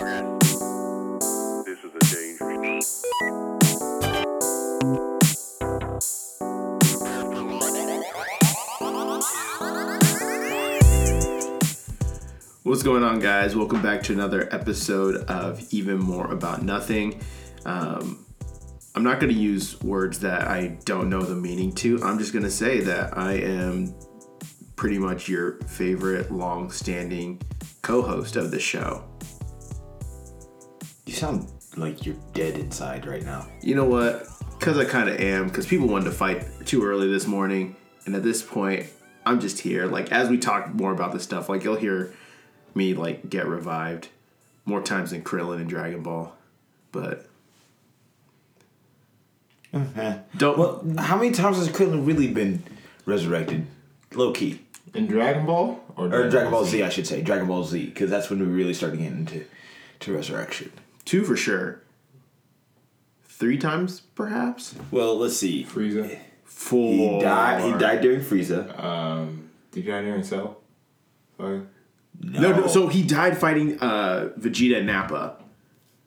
What's going on, guys? Welcome back to another episode of Even More About Nothing. Um, I'm not going to use words that I don't know the meaning to. I'm just going to say that I am pretty much your favorite long standing co host of the show. You sound like you're dead inside right now. You know what? Because I kind of am, because people wanted to fight too early this morning. And at this point, I'm just here. Like, as we talk more about this stuff, like, you'll hear me, like, get revived more times than Krillin in Dragon Ball. But. Don't. Well, how many times has Krillin really been resurrected? Low key. In Dragon Ball or Or Dragon Ball Z, I should say. Dragon Ball Z, because that's when we really started getting into to resurrection. Two for sure. Three times, perhaps? Well, let's see. Frieza. Four. He died. He died during Frieza. Um, did you die during Cell? Sorry. No, no, so he died fighting uh, Vegeta and Nappa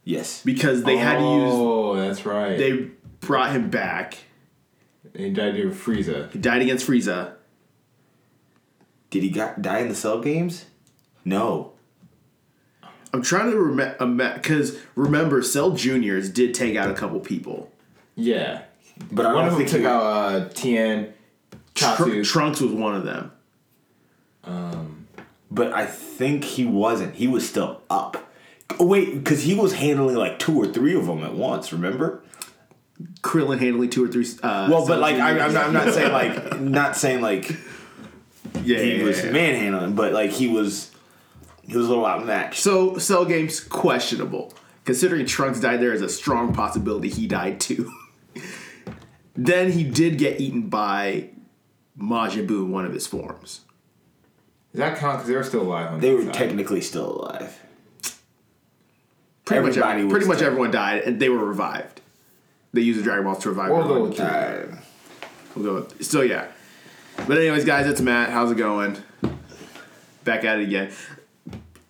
yes. because they had to use. Oh, that's right. They brought him back. he died during Frieza. He died against Frieza. Did he got, die in the Cell games? No. I'm trying to remember because remember, Cell Juniors did take out a couple people. Yeah. But I One don't of them took he- out uh, Tien, Tr- Trunks was one of them. But I think he wasn't. He was still up. Oh, wait, because he was handling like two or three of them at once, remember? Krillin handling two or three. Uh, Well, but like I, Juniors. I'm, not, I'm not saying like not saying like yeah, he yeah, was yeah. manhandling, but like he was he was a little outmatched. So Cell Games questionable, considering Trunks died. There is a strong possibility he died too. then he did get eaten by Majin Buu in one of his forms. Does that count? Because they were still alive. On They were inside. technically still alive. Pretty Everybody much, was pretty much dead. everyone died, and they were revived. They used the Dragon Balls to revive. We'll go with two. Uh, We'll go with, so yeah. But anyways, guys, it's Matt. How's it going? Back at it again.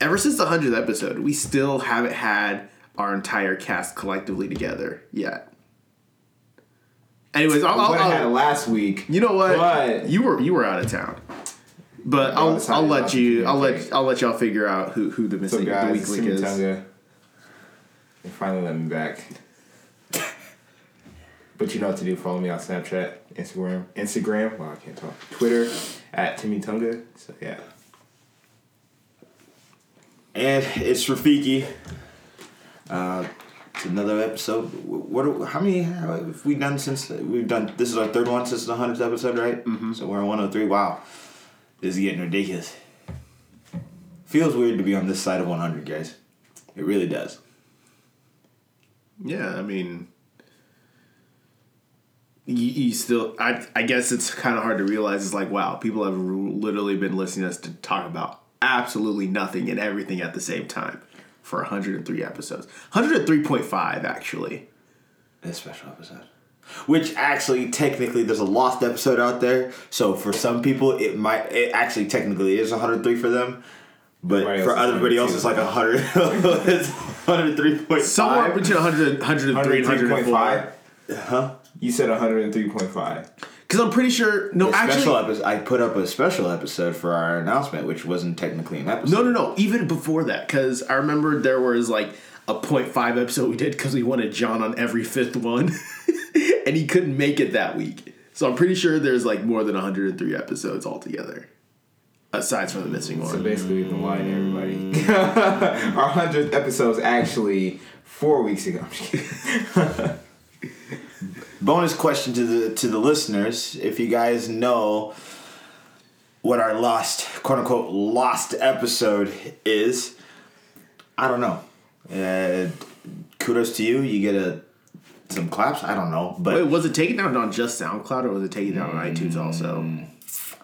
Ever since the hundredth episode, we still haven't had our entire cast collectively together yet. Anyways, I'll, I'll, have had it last week. you know what? But- you were you were out of town, but I'll I'll let you I'll let. I'll let y'all figure out who who the So missing the guys, weak it's link is. Chimichanga. They finally let me back. but you know what to do. Follow me on Snapchat, Instagram, Instagram. Wow, I can't talk. Twitter at Timmy Tunga. So yeah. And it's Rafiki. Uh, it's another episode. What? Are, how many have we done since we've done? This is our third one since the hundredth episode, right? Mm-hmm. So we're on one hundred three. Wow, this is getting ridiculous. Feels weird to be on this side of one hundred, guys. It really does. Yeah, I mean, you, you still. I I guess it's kind of hard to realize. It's like wow, people have r- literally been listening to us to talk about absolutely nothing and everything at the same time for 103 episodes. 103.5 actually. This special episode. Which actually, technically, there's a lost episode out there. So for some people, it might, it actually technically is 103 for them. But Everybody for everybody else, it's like 100. it's 103.5. Somewhere between 100, 103 and 103.5. Huh? You said 103.5. Because I'm pretty sure. No, The actually. special episode. I put up a special episode for our announcement, which wasn't technically an episode. No, no, no. Even before that, because I remember there was like a 0.5 episode we did because we wanted John on every fifth one, and he couldn't make it that week. So I'm pretty sure there's like more than 103 episodes altogether, aside from the missing one. So basically, we've been lying to everybody. Our 100th episode is actually four weeks ago. I'm just kidding. Bonus question to the to the listeners: If you guys know what our lost, quote unquote, lost episode is, I don't know. Uh, kudos to you. You get a some claps. I don't know, but Wait, was it taken down on just SoundCloud or was it taken down on iTunes also?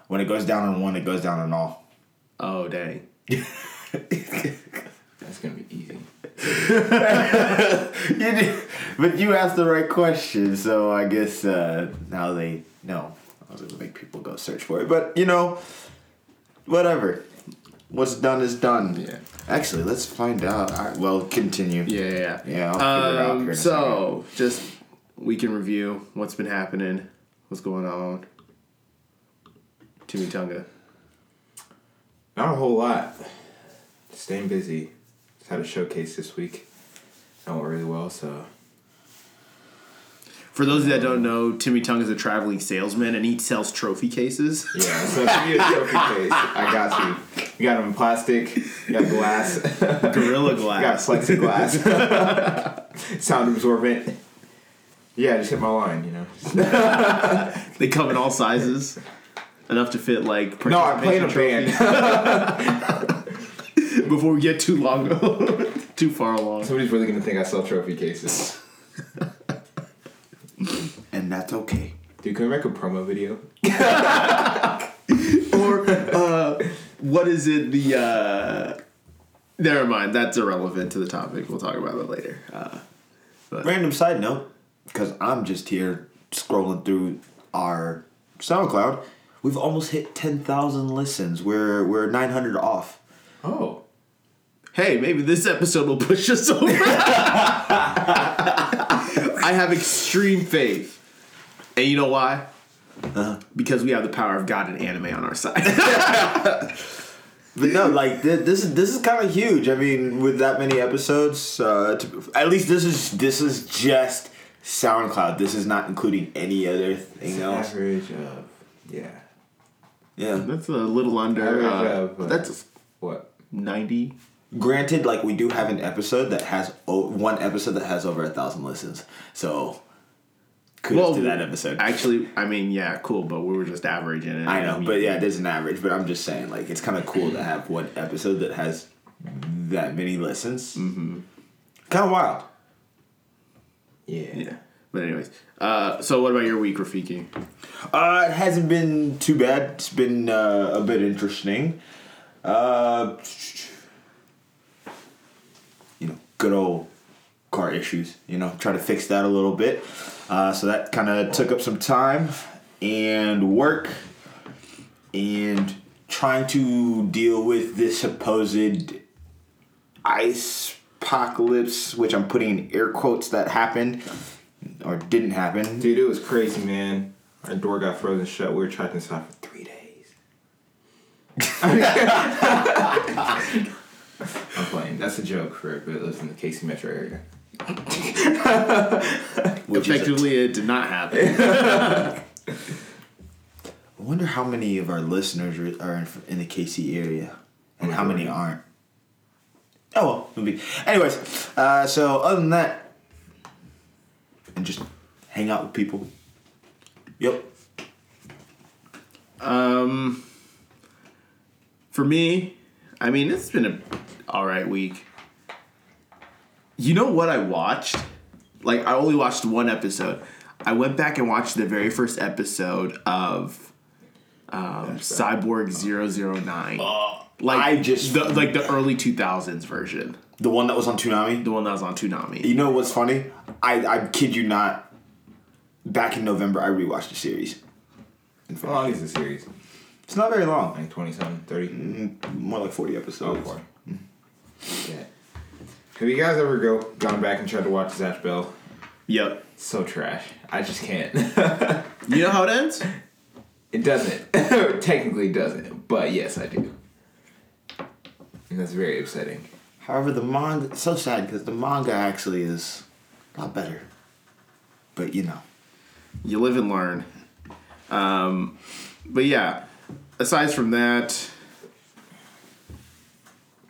when it goes down on one, it goes down on all. Oh dang! That's gonna be easy. You did, but you asked the right question, so I guess uh, now they know. I was gonna make people go search for it, but you know, whatever. what's done is done. Yeah. Actually, let's find out. All right, well, continue. Yeah, yeah, yeah. Yeah, I'll figure it out Um, here in a so, just we can review what's been happening, what's going on. Timmy Tunga. Not a whole lot. Staying busy. Just had a showcase this week. That went really well, so. For those that don't know, Timmy Tongue is a traveling salesman and he sells trophy cases. Yeah, so if you need a trophy case, I got you. You got them in plastic, you got glass, Gorilla Glass. you got Glass. plexiglass, sound absorbent. Yeah, just hit my line, you know. They come in all sizes. Enough to fit like No, I play in a band. Before we get too long, too far along. Somebody's really gonna think I sell trophy cases. And that's okay. Dude, can we make a promo video? or uh, what is it? The uh, never mind. That's irrelevant to the topic. We'll talk about that later. Uh, Random side note, because I'm just here scrolling through our SoundCloud. We've almost hit 10,000 listens. We're we're 900 off. Oh. hey, maybe this episode will push us over. I have extreme faith, and you know why? Because we have the power of God and anime on our side. But no, like th- this is this is kind of huge. I mean, with that many episodes, uh, to, at least this is this is just SoundCloud. This is not including any other thing else. Average of yeah. Yeah. that's a little under. Average Uh, of, uh, that's What? ninety. Granted, like we do have an episode that has o- one episode that has over a thousand listens. So kudos to that episode. Actually, I mean, yeah, cool, but we were just averaging it. I know, but yeah, there's an average. But I'm just saying, like, it's kind of cool to have one episode that has that many listens. Mm-hmm. Kind of wild. Yeah. yeah. But anyways, uh, so what about your week, Rafiki? Uh, it hasn't been too bad. It's been uh, a bit interesting. Uh, you know, good old car issues. You know, try to fix that a little bit. Uh, so that kind of took up some time and work and trying to deal with this supposed ice apocalypse, which I'm putting in air quotes that happened or didn't happen. Dude, it was crazy, man. Our door got frozen shut. We were trapped inside for three days. I'm playing. That's a joke for everybody that lives in the KC metro area. Which is a- Effectively, it did not happen. I wonder how many of our listeners are- are in, in the KC area, and how many aren't. Oh well, it'll be. Anyways, uh, so other than that, and just hang out with people. Yep. Um, for me, I mean, it's been a all right week. You know what I watched? Like, I only watched one episode. I went back and watched the very first episode of um, Cyborg 009. Uh, like I just- the, like the early 2000s version, The one that was on Toonami. the one that was on Toonami. You know what's funny? I I kid you not. Back in November, I rewatched the series. How long is the series? It's not very long. Like 20 something, 30? Mm-hmm. More like forty episodes. Oh, boy. Mm. Yeah. Have you guys ever go gone back and tried to watch Zatch Bell? Yep. So trash. I just can't. You know how it ends? it doesn't. Technically doesn't. But yes, I do. And that's very upsetting. However, the manga so sad because the manga actually is a lot better. But you know. you live and learn. Um, but yeah, aside from that,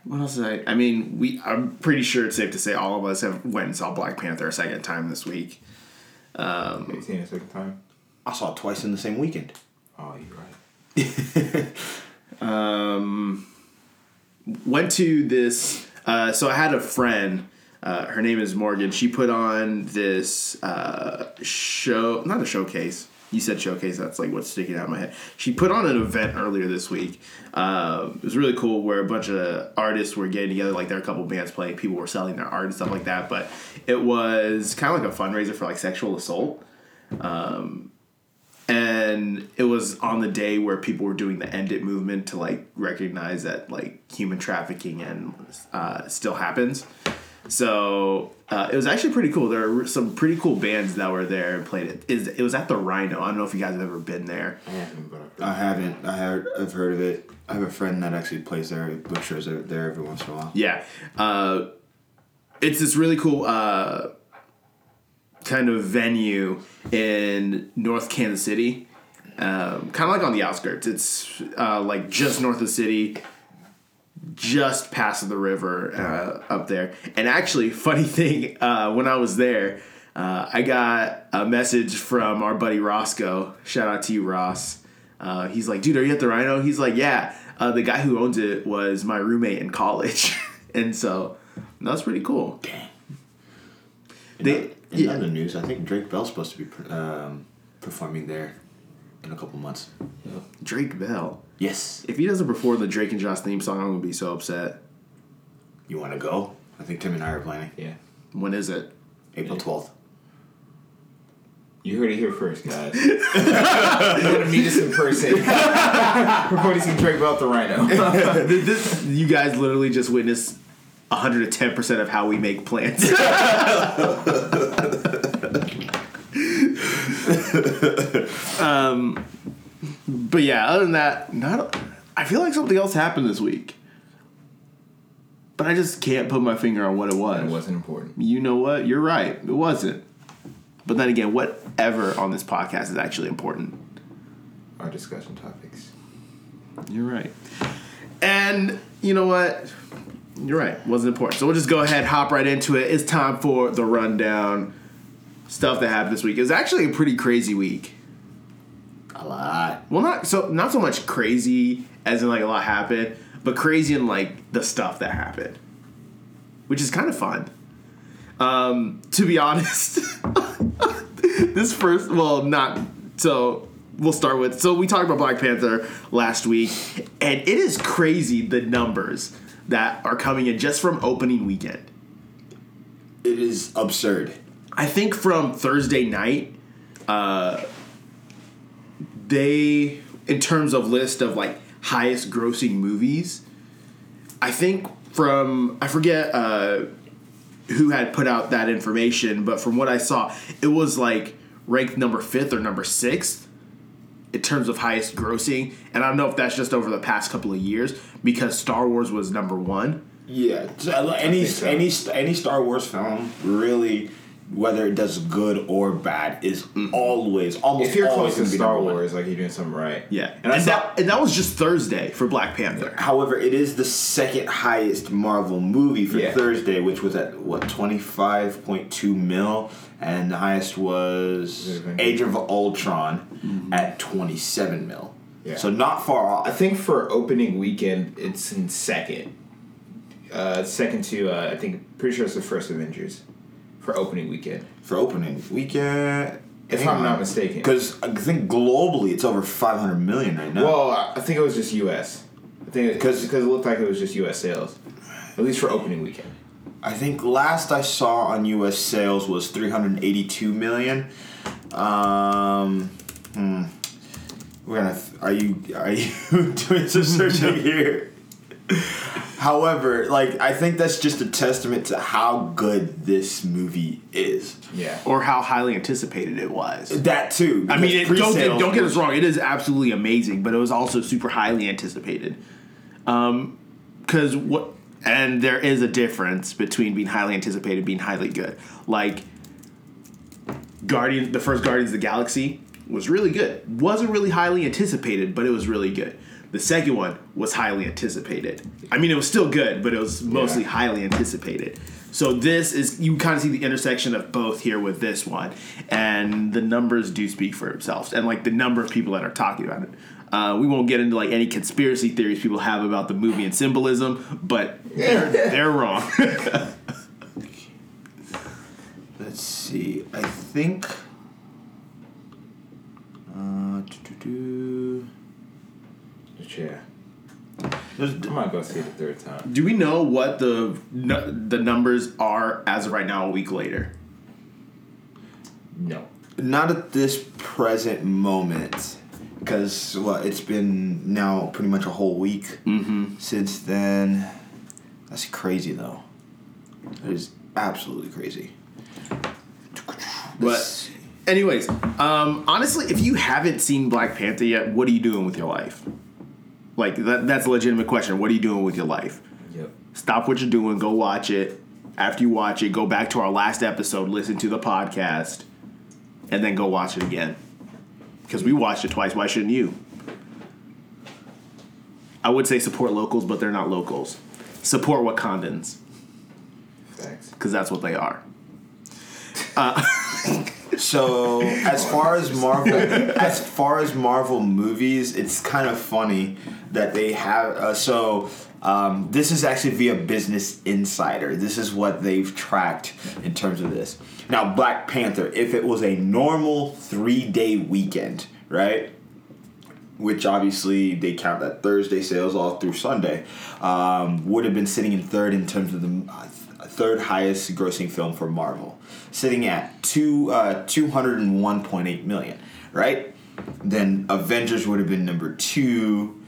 what else did I? I mean, we. I'm pretty sure it's safe to say all of us have went and saw Black Panther a second time this week. Have you seen it a second time? I saw it twice in the same weekend. Oh, you're right. Um, went to this. Uh, so I had a friend. Uh, her name is Morgan. She put on this uh, show, not a showcase. You said showcase. That's like what's sticking out of my head. She put on an event earlier this week. Um, it was really cool where a bunch of artists were getting together. Like there were a couple bands playing. People were selling their art and stuff like that. But it was kind of like a fundraiser for like sexual assault. Um, and it was on the day where people were doing the end it movement to like recognize that like human trafficking and uh, still happens. So uh, it was actually pretty cool. There were some pretty cool bands that were there and played it. Is it was at the Rhino. I don't know if you guys have ever been there. I haven't, but I've heard. I haven't. I heard. I've heard of it. I have a friend that actually plays there, butchers there, there every once in a while. Yeah. Uh, it's this really cool uh, kind of venue in North Kansas City. Um, kind of like on the outskirts. It's uh, like just north of the city, just past the river uh, up there. And actually, funny thing, uh, when I was there, uh, I got a message from our buddy Roscoe. Shout out to you, Ross. Uh, he's like, dude, are you at the Rhino? He's like, yeah. Uh, the guy who owns it was my roommate in college, and so that's pretty cool. They, In yeah, other news, I think Drake Bell's supposed to be um, performing there in a couple months. Drake Bell. Yes. If he doesn't perform the Drake and Josh theme song, I'm gonna be so upset. You want to go? I think Tim and I are planning. Yeah. When is it? April twelfth. You heard it here first, guys. you want to meet us in person. We're going to Drake Bell at the Rhino. this, you guys literally just witnessed 110 percent of how we make plans. um, but yeah, other than that, not. I feel like something else happened this week, but I just can't put my finger on what it was. it wasn't important. You know what? You're right. It wasn't. But then again, whatever on this podcast is actually important. Our discussion topics. You're right. And you know what? You're right. Wasn't important. So we'll just go ahead, hop right into it. It's time for the rundown. Stuff that happened this week. It was actually a pretty crazy week. A lot. Well, not so not so much crazy as in like a lot happened, but crazy in like the stuff that happened, which is kind of fun. Um, to be honest, this first well not so we'll start with so we talked about Black Panther last week, and it is crazy the numbers that are coming in just from opening weekend. It is absurd. I think from Thursday night, uh, they, in terms of list of like highest grossing movies, I think from, I forget uh, who had put out that information, but from what I saw, it was like ranked number fifth or number sixth in terms of highest grossing. And I don't know if that's just over the past couple of years because Star Wars was number one. Yeah. Any so. any any Star Wars film really, whether it does good or bad, is always almost If you're always close to gonna be Star number one. Wars, like you're doing something right. Yeah. And I saw. that, and that was just Thursday for Black Panther. However, it is the second highest Marvel movie for Yeah. Thursday, which was at what twenty five point two mil, and the highest was Avengers? Age of Ultron at twenty seven mil. Yeah. So not far off. I off. think for opening weekend, it's in second. Uh, second to uh, I think pretty sure it's the first Avengers for opening weekend, For opening weekend, if I'm not mistaken. because I think globally it's over five hundred million right now. Well, I think it was just U.S. I think because 'Cause- because it looked like it was just U.S. sales, at least for opening weekend. I think last I saw on U.S. sales was 382 million. Um, hmm. We're gonna. Are you are you doing some searching here? However, like I think that's just a testament to how good this movie is. Yeah. or how highly anticipated it was. That too. I mean, it, don't get, don't get us wrong; it is absolutely amazing, but it was also super highly anticipated. Um, because what, and there is a difference between being highly anticipated and being highly good. Like Guardian, the first Guardians of the Galaxy was really good. wasn't really highly anticipated, but it was really good. The second one was highly anticipated. I mean, it was still good, but it was mostly Yeah. highly anticipated. So this is you kind of see the intersection of both here with this one, and the numbers do speak for themselves, and like the number of people that are talking about it. Uh, we won't get into like any conspiracy theories people have about the movie and symbolism, but they're, they're wrong. Let's see. I think. Uh, yeah. There's, I might go see it a third time. do we know what the the numbers are as of right now, a week later? No. Not at this present moment, because well, it's been now pretty much a whole week since then. That's crazy though. That is absolutely crazy. But, anyways, um, honestly, if you haven't seen Black Panther yet, what are you doing with your life? Like that, that's a legitimate question. What are you doing with your life? Yep. Stop what you're doing. Go watch it. After you watch it, go back to our last episode, listen to the podcast, and then go watch it again. Because we watched it twice. Why shouldn't you? I would say support locals, but they're not locals. Support Wakandans, because that's what they are. Uh, So as far as Marvel, as far as Marvel movies, it's kind of funny that they have. Uh, so um, this is actually via Business Insider. This is what they've tracked in terms of this. Now, Black Panther, if it was a normal three day weekend, right? Which obviously they count that Thursday sales all through Sunday, um, would have been sitting in third in terms of the uh, third highest grossing film for Marvel, sitting at two uh, two hundred and one point eight million. Right, then Avengers would have been number two,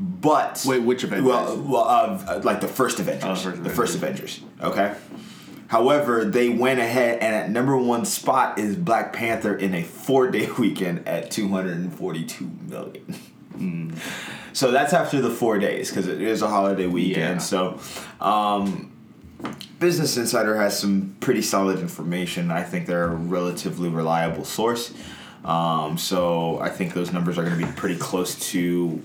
but Wait, which Avengers? Well, well, uh, like the first Avengers, Oh, first the first Avengers. Okay. However, they went ahead and at number one spot is Black Panther in a four day weekend at 242 million. So that's after the four days because it is a holiday weekend. Yeah. So, um, Business Insider has some pretty solid information. I think they're a relatively reliable source. Um, so I think those numbers are going to be pretty close to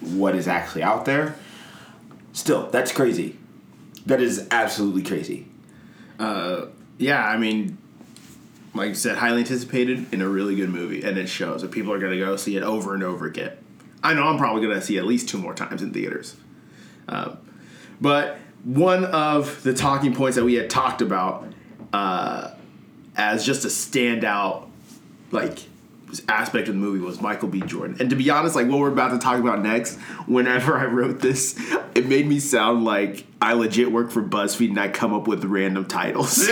what is actually out there. Still, that's crazy. That is absolutely crazy. Yeah, I mean, like you said, highly anticipated in a really good movie, and it shows that people are going to go see it over and over again. I know I'm probably going to see it at least two more times in theaters. Um, but one of the talking points that we had talked about uh, as just a standout, like aspect of the movie was Michael B. Jordan. And to be honest, like what we're about to talk about next, whenever I wrote this, it made me sound like I legit work for BuzzFeed and I come up with random titles.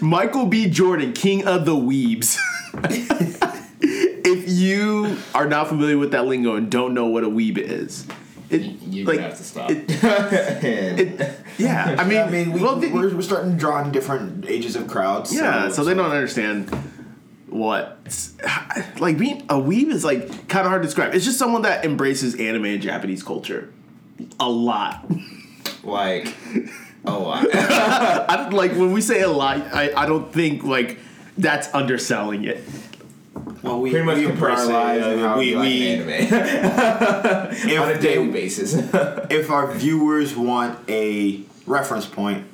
Michael B. Jordan, King of the Weebs. if you are not familiar with that lingo and don't know what a weeb is, it, You like, have to stop. it- it- yeah, I mean, I mean, we, well, the- we're, we're starting to draw in different ages of crowds. yeah, so they don't understand what like being a weeb is like kind of hard to describe. It's just someone that embraces anime and Japanese culture a lot. like, oh, wow. I like when we say a lot, I, I don't think like that's underselling it. Well, we pretty much we embrace embrace it, uh, it. how We, we, like we, anime if on a they- daily basis. if our viewers want a reference point,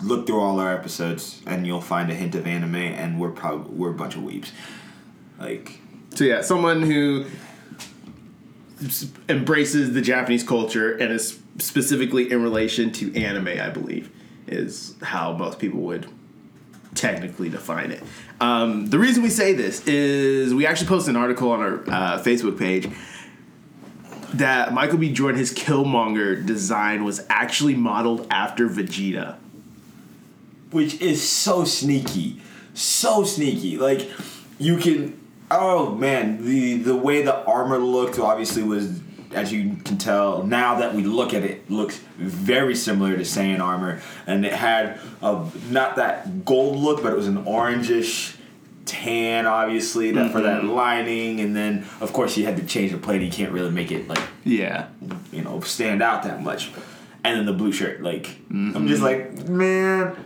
look through all our episodes and you'll find a hint of anime, and we're probably we're a bunch of weeps. Like, So yeah, someone who embraces the Japanese culture and is specifically in relation to anime, I believe, is how most people would technically define it. Um, the reason we say this is we actually posted an article on our uh, Facebook page that Michael B. Jordan, his Killmonger design was actually modeled after Vegeta. which is so sneaky, so sneaky. Like, you can. Oh man, the the way the armor looked obviously was, as you can tell now that we look at it, looks very similar to Saiyan armor, and it had a not that gold look, but it was an orangish tan, obviously that for that mm-hmm. lining, and then of course you had to change the plate. You can't really make it like Yeah. you know stand out that much. And then the blue shirt, like I'm just mm-hmm. like man.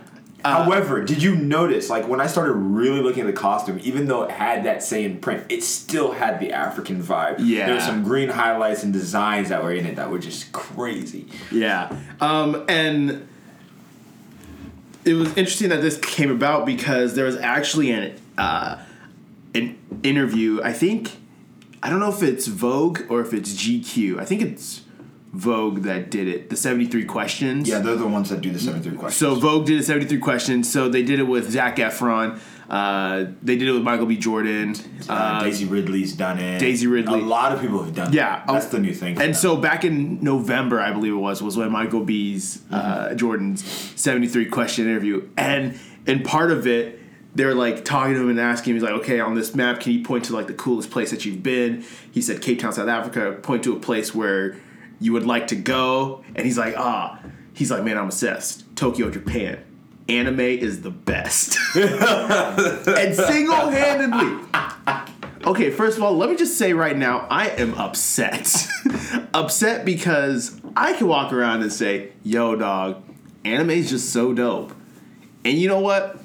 However, did you notice like when I started really looking at the costume, even though it had that same print, it still had the African vibe. Yeah. there were some green highlights and designs that were in it that were just crazy. Yeah. Um, and it was interesting that this came about because there was actually an uh, an interview. I think I don't know if it's Vogue or if it's GQ. I think it's Vogue that did it. The seventy three questions. Yeah, they're the ones that do the 73 questions. So Vogue did a 73 questions. So they did it with Zac Efron. Uh, they did it with Michael B. Jordan. Uh, Uh, Daisy Ridley's done it. Daisy Ridley. A lot of people have done Yeah, it. Yeah, that's the new thing. And them. so back in November, I believe it was, was when Michael B's uh, Jordan's seventy three question interview, and and part of it, they're like talking to him and asking him, he's like, okay, on this map, can you point to like the coolest place that you've been? He said Cape Town, South Africa. Point to a place where you would like to go, and he's like, ah, he's like, man, I'm obsessed. Tokyo, Japan. Anime is the best, and single handedly Okay, first of all, let me just say right now, I am upset. upset because I can walk around and say, yo, dog, anime's just so dope. And you know what?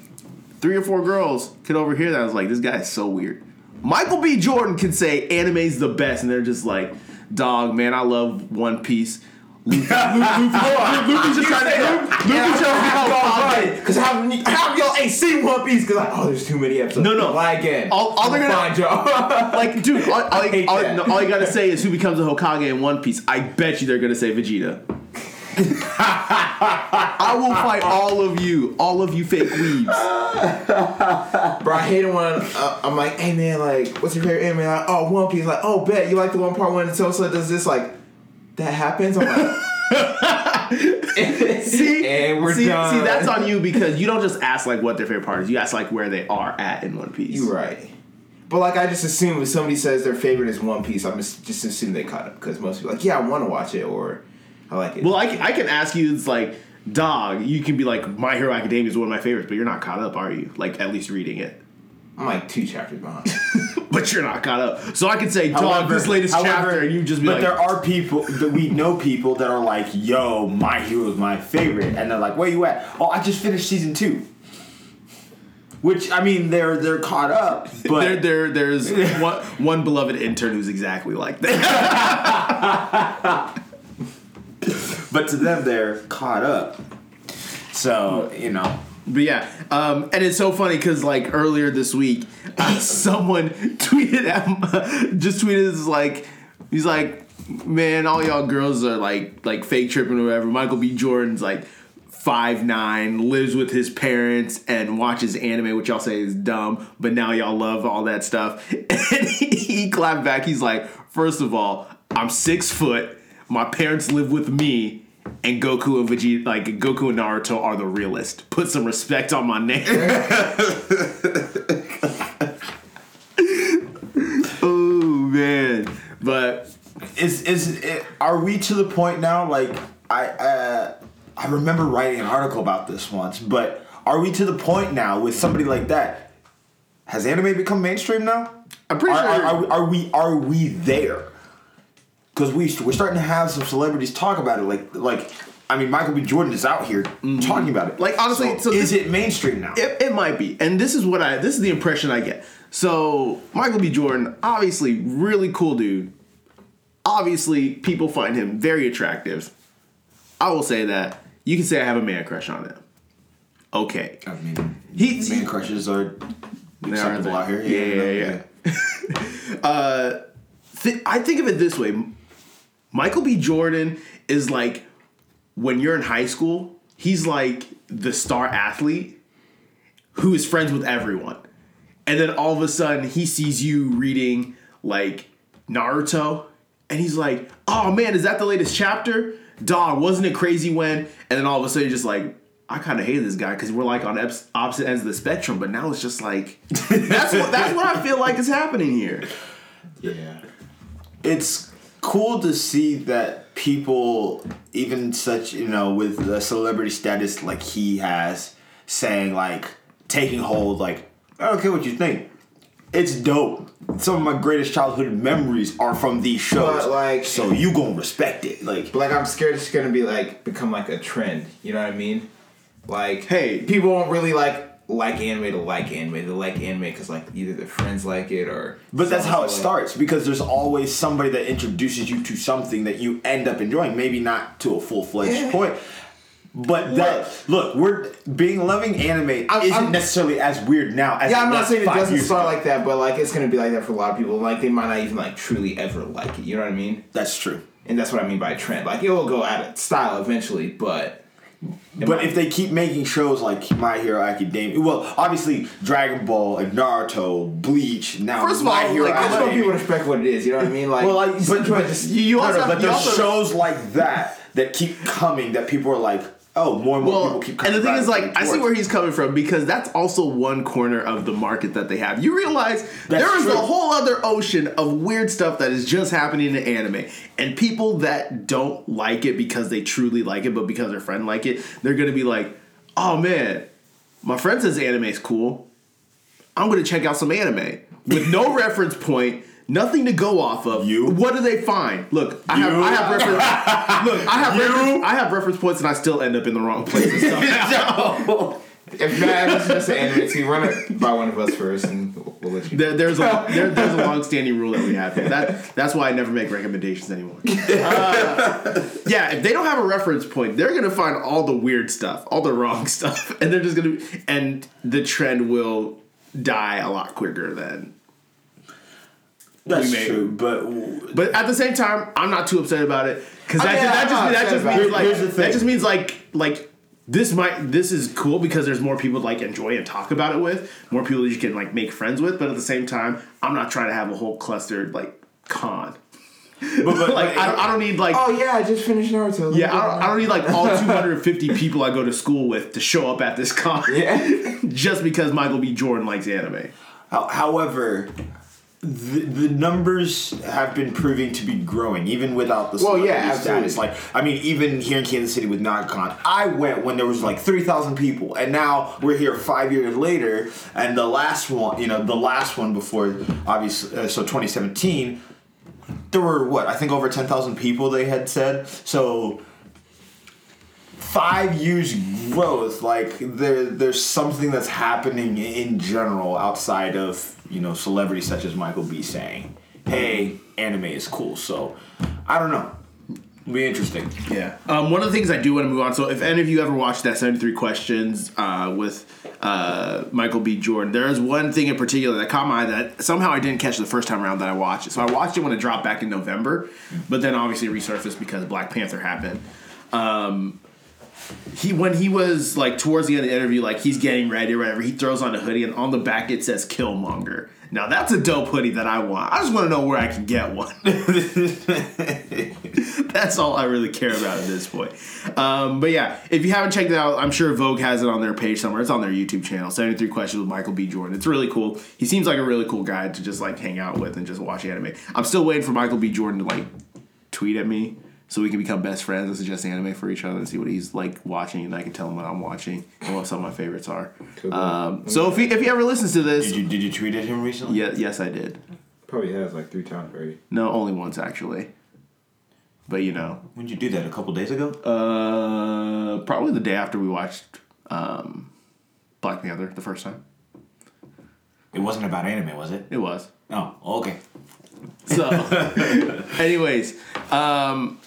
Three or four girls could overhear that. I was like, this guy is so weird. Michael B. Jordan can say anime's the best, and they're just like, dog, man, I love One Piece. Luffy, Luffy, Luffy's just trying to, Luffy's trying to. Because how many- how y'all ain't seen One Piece? Because like, oh, there's too many episodes. No, no. Lie again. All- all they're gonna- find y'all. Like, dude, all, all, all, no, all you gotta say is who becomes a Hokage in One Piece. I bet you they're gonna say Vegeta. I will fight all of you, all of you fake weebs. Bro, I hate it when uh, I'm like, hey man, like, what's your favorite anime? Like, oh, One Piece. Like, oh, bet you like the one part when Tosa does this. Like, that happens. I'm like, See, and we're see, done. see, that's on you because you don't just ask like what their favorite part is. You ask like where they are at in One Piece. You're right. But like, I just assume if somebody says their favorite is One Piece, I'm just just assume they caught up because most people are like, yeah, I want to watch it or I like it. Well, I, can- I can ask you. It's like, dog. You can be like, My Hero Academia is one of my favorites, but you're not caught up, are you? Like at least reading it. I'm like two chapters behind. But you're not caught up. So I can say, dog, However- this latest however- chapter, and you just be but like, there are people that we know people that are like, "Yo, my hero is my favorite," and they're like, "Where you at?" Oh, I just finished season two. Which I mean, they're they're caught up, but there, there, there's one, one beloved intern who's exactly like that. but to them, they're caught up. So you know, But yeah, um, and it's so funny because like earlier this week, uh, someone tweeted at just tweeted is like he's like, man, all y'all girls are like like fake tripping or whatever. Michael B. Jordan's like five nine, lives with his parents and watches anime, which y'all say is dumb, but now y'all love all that stuff. And he, he clapped back. He's like, first of all, I'm six foot. My parents live with me. And Goku and Vegeta, like Goku and Naruto, are the realest. Put some respect on my name. oh man, but is is it, are we to the point now? Like I uh, I remember writing an article about this once, but are we to the point now with somebody like that? Has anime become mainstream now? I'm pretty are, sure- Are, are, are we are we there? Because we we're starting to have some celebrities talk about it. Like like I mean, Michael B. Jordan is out here talking about it. Mm-hmm. Like, honestly, so is this- it mainstream now? It, it might be, and this is what I. This is the impression I get. So Michael B. Jordan, obviously, really cool dude. Obviously, people find him very attractive. I will say that. You can say I have a man crush on him. Okay. I mean, He- man crushes are They are acceptable out here. Yeah, yeah, yeah. Th- I think of it this way: Michael B. Jordan is like when you're in high school. He's like the star athlete who is friends with everyone, and then all of a sudden he sees you reading like Naruto, and he's like, "Oh man, is that the latest chapter? Dog, wasn't it crazy when?" And then all of a sudden, you're just like. I kind of hate this guy because we're like on opposite ends of the spectrum, but now it's just like that's what that's what I feel like is happening here. yeah. it's cool to see that people, even such you know, with the celebrity status like he has, saying like taking hold. Like I don't care what you think. It's dope. Some of my greatest childhood memories are from these shows. But, like- so you gonna respect it, like. But like I'm scared it's gonna be like become like a trend. You know what I mean? Like Hey. people won't really like like anime to like anime. They like anime because like either their friends like it or. But that's how it like- starts because there's always somebody that introduces you to something that you end up enjoying. Maybe not to a full fledged Yeah. point. But that look, we're being loving anime I'm- isn't I'm- necessarily as weird now as Yeah, I'm not saying it doesn't start ago. like that, but like it's gonna be like that for a lot of people. Like they might not even like truly ever like it. You know what I mean? That's true. And that's what I mean by trend. Like it will go out of style eventually, but But if they keep making shows like My Hero Academia, well, obviously Dragon Ball, like Naruto, Bleach, now First of My all, Hero like, I just want Academia. people to respect what it is. You know what I mean? Like, Well, like, but, but just- You- you no, also no, have- but you there's also- shows like that that keep coming that people are like, oh, more and more Well, people keep coming. and the thing is, like, I see where he's coming from because that's also one corner of the market that they have. You realize That's there is true. a whole other ocean of weird stuff that is just happening in anime, and people that don't like it because they truly like it, but because their friend like it, they're gonna be like, "Oh man, my friend says anime is cool. I'm gonna check out some anime with no reference point." Nothing to go off of. You? What do they find? Look, I have, You? I have reference. look, I have You? reference, I have reference points, and I still end up in the wrong places. somehow. if Matt was just an team, run it by one of us first, and we'll, we'll let you. There, there's a there, there's a long-standing rule that we have. here. That that's why I never make recommendations anymore. Uh, yeah, if they don't have a reference point, they're gonna find all the weird stuff, all the wrong stuff, and they're just gonna and the trend will die a lot quicker than. That's we may- true, but But at the same time, I'm not too upset about it because that, I mean, that just that just means it. like Here's the that just means like like this might this is cool because there's more people to like enjoy and talk about it with, more people that you can like make friends with. But at the same time, I'm not trying to have a whole clustered like con. but, but Like I don't, I don't need like Oh yeah, I just finished Naruto. yeah I don't, I don't need like all 250 people I go to school with to show up at this con Yeah. just because Michael B. Jordan likes anime. However, the, the numbers have been proving to be growing, even without the Well, yeah, absolutely. status. Like, I mean, even here in Kansas City with Naka-Kon, I went when there was like three thousand people, and now we're here five years later, and the last one, you know, the last one before, obviously, uh, so 2017, there were what I think over ten thousand people. They had said so. Five years growth, like there, there's something that's happening in general outside of you know celebrities such as Michael B. saying, "Hey, anime is cool." So, I don't know. Be interesting. Yeah. Um, one of the things I do want to move on. So, if any of you ever watched that 73 questions uh, with uh, Michael B. Jordan, there is one thing in particular that caught my eye that somehow I didn't catch the first time around that I watched it. So, I watched it when it dropped back in November, but then obviously resurfaced because Black Panther happened. Um, he when he was like towards the end of the interview, like he's getting ready or whatever, he throws on a hoodie and on the back it says Killmonger. Now that's a dope hoodie that I want. I just want to know where I can get one. that's all I really care about at this point. Um, but yeah, if you haven't checked it out, I'm sure Vogue has it on their page somewhere. It's on their YouTube channel. 73 Questions with Michael B. Jordan. It's really cool. He seems like a really cool guy to just like hang out with and just watch anime. I'm still waiting for Michael B. Jordan to like tweet at me so we can become best friends and suggest anime for each other and see what he's like watching and I can tell him what I'm watching and what some of my favorites are. Cool. Um, so if he, if he ever listens to this, Did you did you tweet at him recently? yeah, yes, I did. Probably has like three times already. No, only once actually. But you know, When did you do that? A couple days ago? uh, probably the day after we watched um, Black Panther the first time. It wasn't about anime, was it? It was. Oh, okay. So, anyways, um,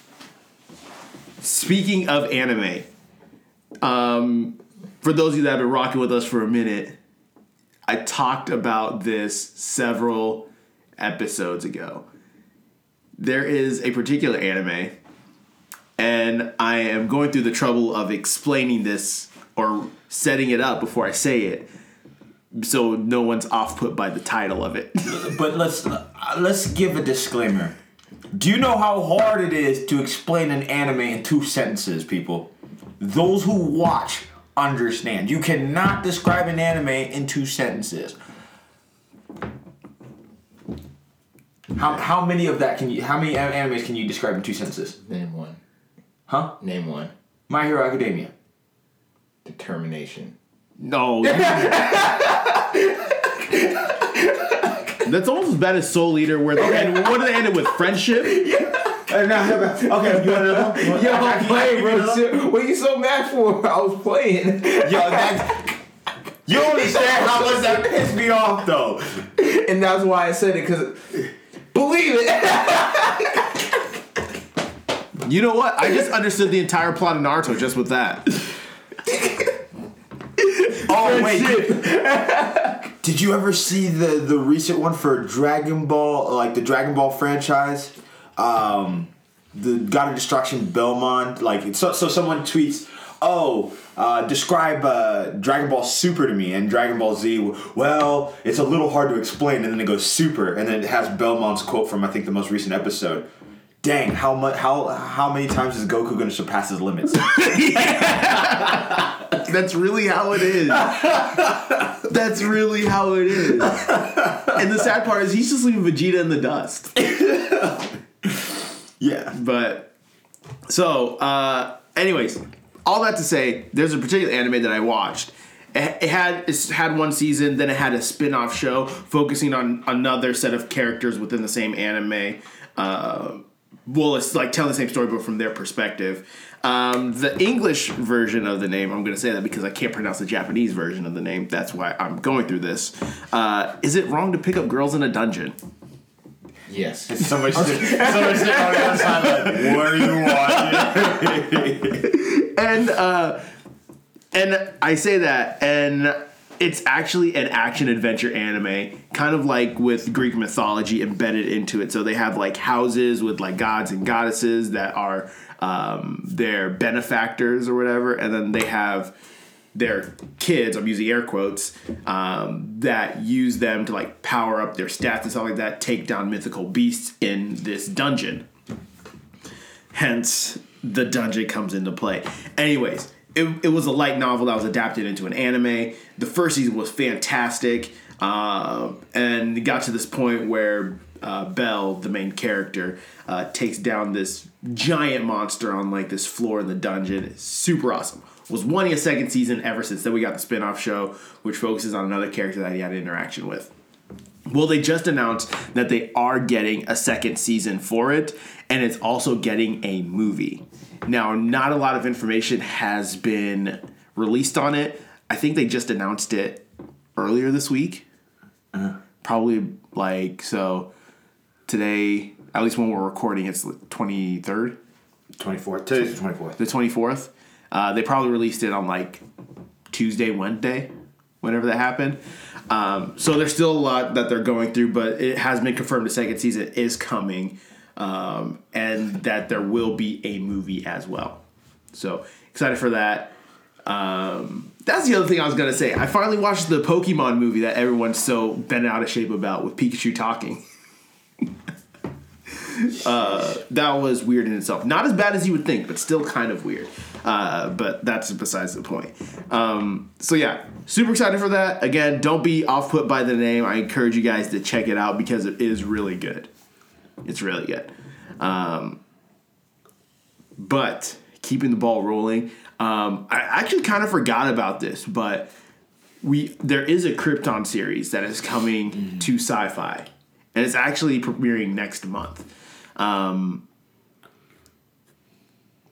speaking of anime, um, for those of you that have been rocking with us for a minute, I talked about this several episodes ago. There is a particular anime, and I am going through the trouble of explaining this or setting it up before I say it, so no one's off put by the title of it. But let's uh, let's give a disclaimer. Do you know how hard it is to explain an anime in two sentences, people? Those who watch understand. You cannot describe an anime in two sentences. How, how many of that can you? How many an- animes can you describe in two sentences? Name one. Huh? Name one. My Hero Academia. Determination. No. That's almost as bad as Soul Eater, where they end, what do they end it with? Friendship? Yeah. okay, you want another one? Yo, I'm playing, bro. What you so mad for? I was playing. Yo, that. You don't understand how much that pissed me off, though. and that's why I said it, because believe it. You know what? I just understood the entire plot of Naruto just with that. Oh wait, did, you ever see the the recent one for Dragon Ball, like the Dragon Ball franchise? Um, the God of Destruction Belmod, like so. So someone tweets, oh, uh, describe uh, Dragon Ball Super to me, and Dragon Ball Z. Well, it's a little hard to explain, and then it goes Super, and then it has Belmod's quote from I think the most recent episode. Dang, how much? How how many times is Goku going to surpass his limits? That's really how it is. That's really how it is. And the sad part is he's just leaving Vegeta in the dust. yeah. But so, uh, anyways, all that to say, there's a particular anime that I watched. It it had it had one season, then it had a spin-off show focusing on another set of characters within the same anime. Uh, well, it's like telling the same story, but from their perspective. Um, the English version of the name, I'm going to say that because I can't pronounce the Japanese version of the name. That's why I'm going through this. Uh, is it wrong to pick up girls in a dungeon? Yes. Somebody sitting, somebody sitting on the other side like, what are you watching? and uh and I say that and it's actually an action adventure anime, kind of like with Greek mythology embedded into it. So they have like houses with like gods and goddesses that are um, their benefactors or whatever, and then they have their kids. I'm using air quotes um, that use them to like power up their stats and stuff like that, take down mythical beasts in this dungeon. Hence, the dungeon comes into play. Anyways, it, it was a light novel that was adapted into an anime. The first season was fantastic, uh, and it got to this point where uh, Bell, the main character, uh, takes down this giant monster on like this floor in the dungeon. It's super awesome. Was wanting a second season ever since. Then we got the spin-off show, which focuses on another character that he had interaction with. Well, they just announced that they are getting a second season for it, and it's also getting a movie. Now, not a lot of information has been released on it. I think they just announced it earlier this week. Probably like so today, at least when we're recording, it's the 23rd, 24th. Today's the 24th. the 24th. Uh, they probably released it on like Tuesday, Wednesday, whenever that happened. Um, so there's still a lot that they're going through, but it has been confirmed the second season is coming, um, and that there will be a movie as well. So excited for that. Um, that's the other thing I was gonna say. I finally watched the Pokemon movie that everyone's so bent out of shape about with Pikachu talking. uh, that was weird in itself. Not as bad as you would think, but still kind of weird. Uh, but that's besides the point. Um, so yeah, super excited for that. Again, don't be off put by the name. I encourage you guys to check it out because it is really good. It's really good. Um, but keeping the ball rolling. Um, I actually kind of forgot about this, but we there is a Krypton series that is coming to Syfy, and it's actually premiering next month. Um,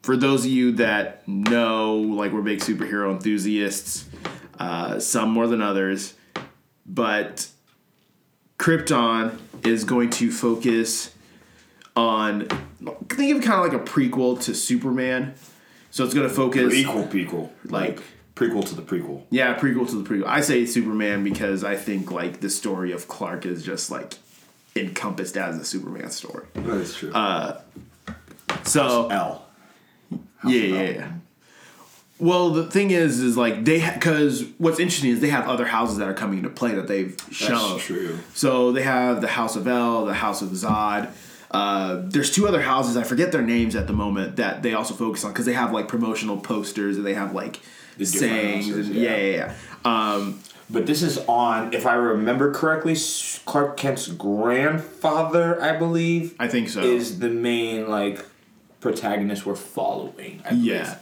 for those of you that know, like we're big superhero enthusiasts, uh, some more than others, but Krypton is going to focus on think of it kind of like a prequel to Superman. So it's going to focus Prequel, prequel. Like- Like, prequel to the prequel. yeah, prequel to the prequel. I say Superman because I think like the story of Clark is just like encompassed as a Superman story. That is true. Uh, so L. yeah, yeah, yeah. Well, the thing is, is like they because what's interesting is they have other houses that are coming into play that they've shown. true. So they have the House of El, the House of Zod. Uh, there's two other houses I forget their names at the moment that they also focus on because they have like promotional posters and they have like The sayings houses, and yeah. yeah, yeah, yeah. Um, But this is on, if I remember correctly, Clark Kent's grandfather, I believe, I think so. is the main like protagonist we're following. I believe.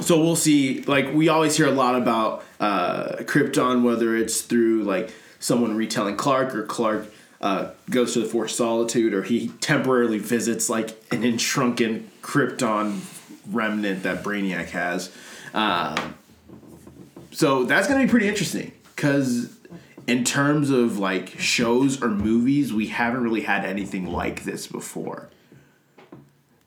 So we'll see. Like we always hear a lot about uh, Krypton, whether it's through like someone retelling Clark or Clark uh, goes to the Force Solitude, or he temporarily visits like an entrunken Krypton remnant that Brainiac has. Uh, so that's gonna be pretty interesting because in terms of like shows or movies, we haven't really had anything like this before.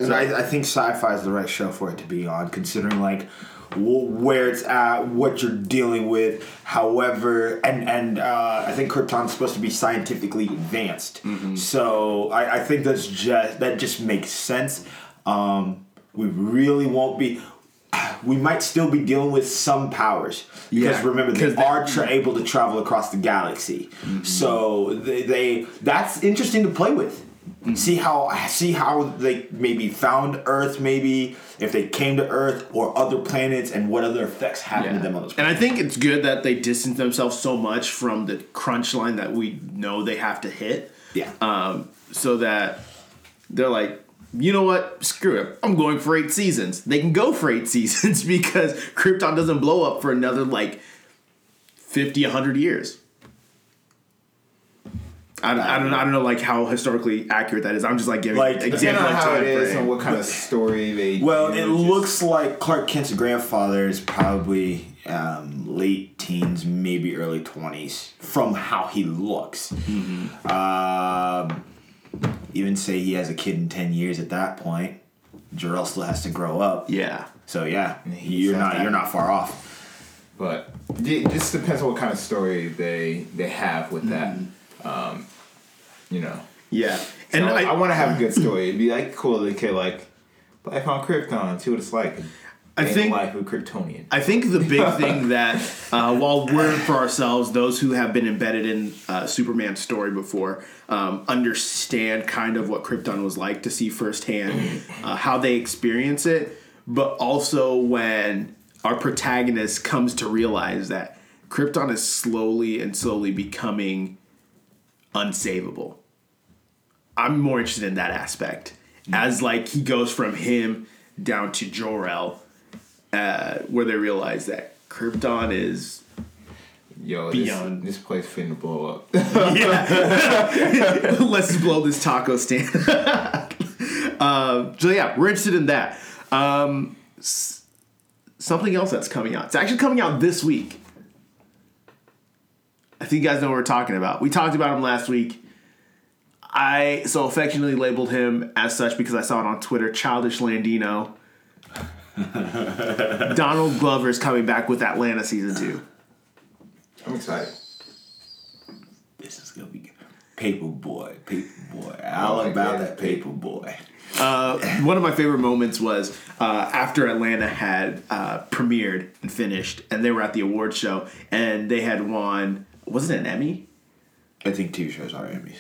And I, I think sci-fi is the right show for it to be on, considering like where it's at, what you're dealing with. However, and and uh, I think Krypton's supposed to be scientifically advanced, so I, I think that's just that just makes sense. Um, we really won't be. we might still be dealing with some powers because Yeah, remember they- are tra- able to travel across the galaxy. Mm-hmm. So they, they that's interesting to play with. Mm-hmm. See how see how they maybe found Earth, maybe if they came to Earth or other planets, and what other effects happened to them on those. And I think it's good that they distance themselves so much from the crunch line that we know they have to hit. Yeah. Um, so that they're like, you know what? Screw it. I'm going for eight seasons. They can go for eight seasons because Krypton doesn't blow up for another like 50, 100 years. I don't, I don't, I don't know like how historically accurate that is. I'm just like giving Like, example Depending on of how time it is frame. and what kind of story they. Well, do, it just- looks like Clark Kent's grandfather is probably um, late teens, maybe early twenties, from how he looks. Um, even say he has a kid in ten years at that point. Jor-El still has to grow up. Yeah. So yeah, you're not that. you're not far off. But it just depends on what kind of story they they have with that. Um, you know. Yeah. And And I, I, want to have a good story. It'd be like cool. Could like life on Krypton. See what it's like. I think- the life Kryptonian. I think the big thing that uh, while we're for ourselves, those who have been embedded in uh, Superman's story before um, understand kind of what Krypton was like to see firsthand uh, how they experience it, but also when our protagonist comes to realize that Krypton is slowly and slowly becoming unsavable. I'm more interested in that aspect as like he goes from him down to Jor-El uh, where they realize that Krypton is Yo, Beyond. This, this place finna blow up. let's blow this taco stand. um, so yeah, we're interested in that. Um, s- something else that's coming out. It's actually coming out this week. I think you guys know what we're talking about. We talked about him last week. I so affectionately labeled him as such because I saw it on Twitter. Childish Landino. Donald Glover is coming back with Atlanta season two. I'm excited. This is gonna be good. Paper boy, paper boy, Oh, all like about that. that paper boy. Uh, one of my favorite moments was uh, after Atlanta had uh, premiered and finished, and they were at the award show, and they had won. Was it an Emmy? I think TV shows are Emmys.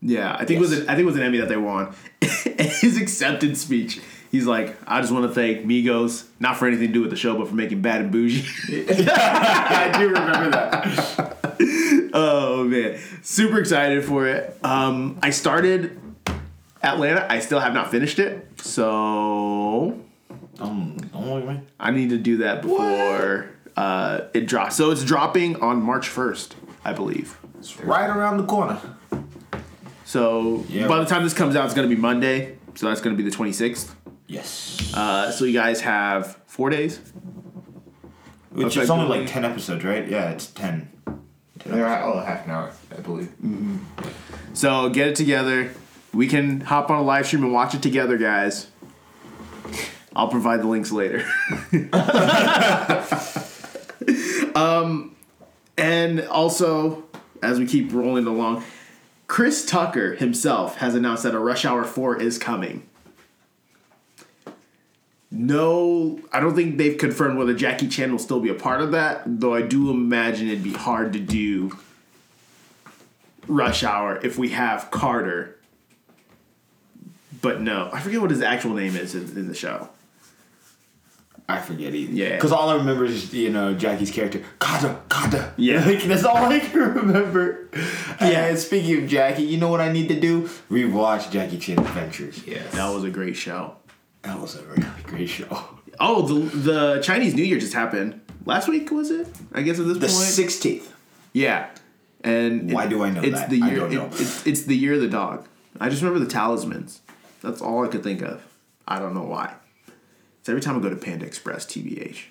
Yeah, I think it was. Yes. An, I think it was an Emmy that they won. his acceptance speech, he's like, "I just want to thank Migos, not for anything to do with the show, but for making Bad and Boujee." I do remember that. oh man, super excited for it. Um, I started Atlanta. I still have not finished it, so Um, oh man. I need to do that before uh, it drops. So it's dropping on March 1st, I believe. It's right around the corner. So Yeah. by the time this comes out, it's going to be Monday. So that's going to be the 26th. Yes. Uh, so you guys have four days. Which is only like 10 episodes, right? Yeah, it's 10. They're at oh, half an hour, I believe. So get it together. We can hop on a live stream and watch it together, guys. I'll provide the links later. um, and also, as we keep rolling along, Chris Tucker himself has announced that a Rush Hour 4 is coming. No, I don't think they've confirmed whether Jackie Chan will still be a part of that, though I do imagine it'd be hard to do Rush Hour if we have Carter. But no, I forget what his actual name is in, in the show. I forget either. Yeah. Because all I remember is, you know, Jackie's character. Kata, Kata. Yeah. Like, that's all I can remember. Yeah. And uh, speaking of Jackie, you know what I need to do? Rewatch Jackie Chan Adventures. Yes. That was a great show. That was a really great show. Oh, the the Chinese New Year just happened last week. Was it? I guess at this The point. 16th. Yeah. And Why do I know it's that? The I year, don't know. it- it's, it's the year of the dog. I just remember the talismans. That's all I could think of. I don't know why. It's every time I go to Panda Express, TBH.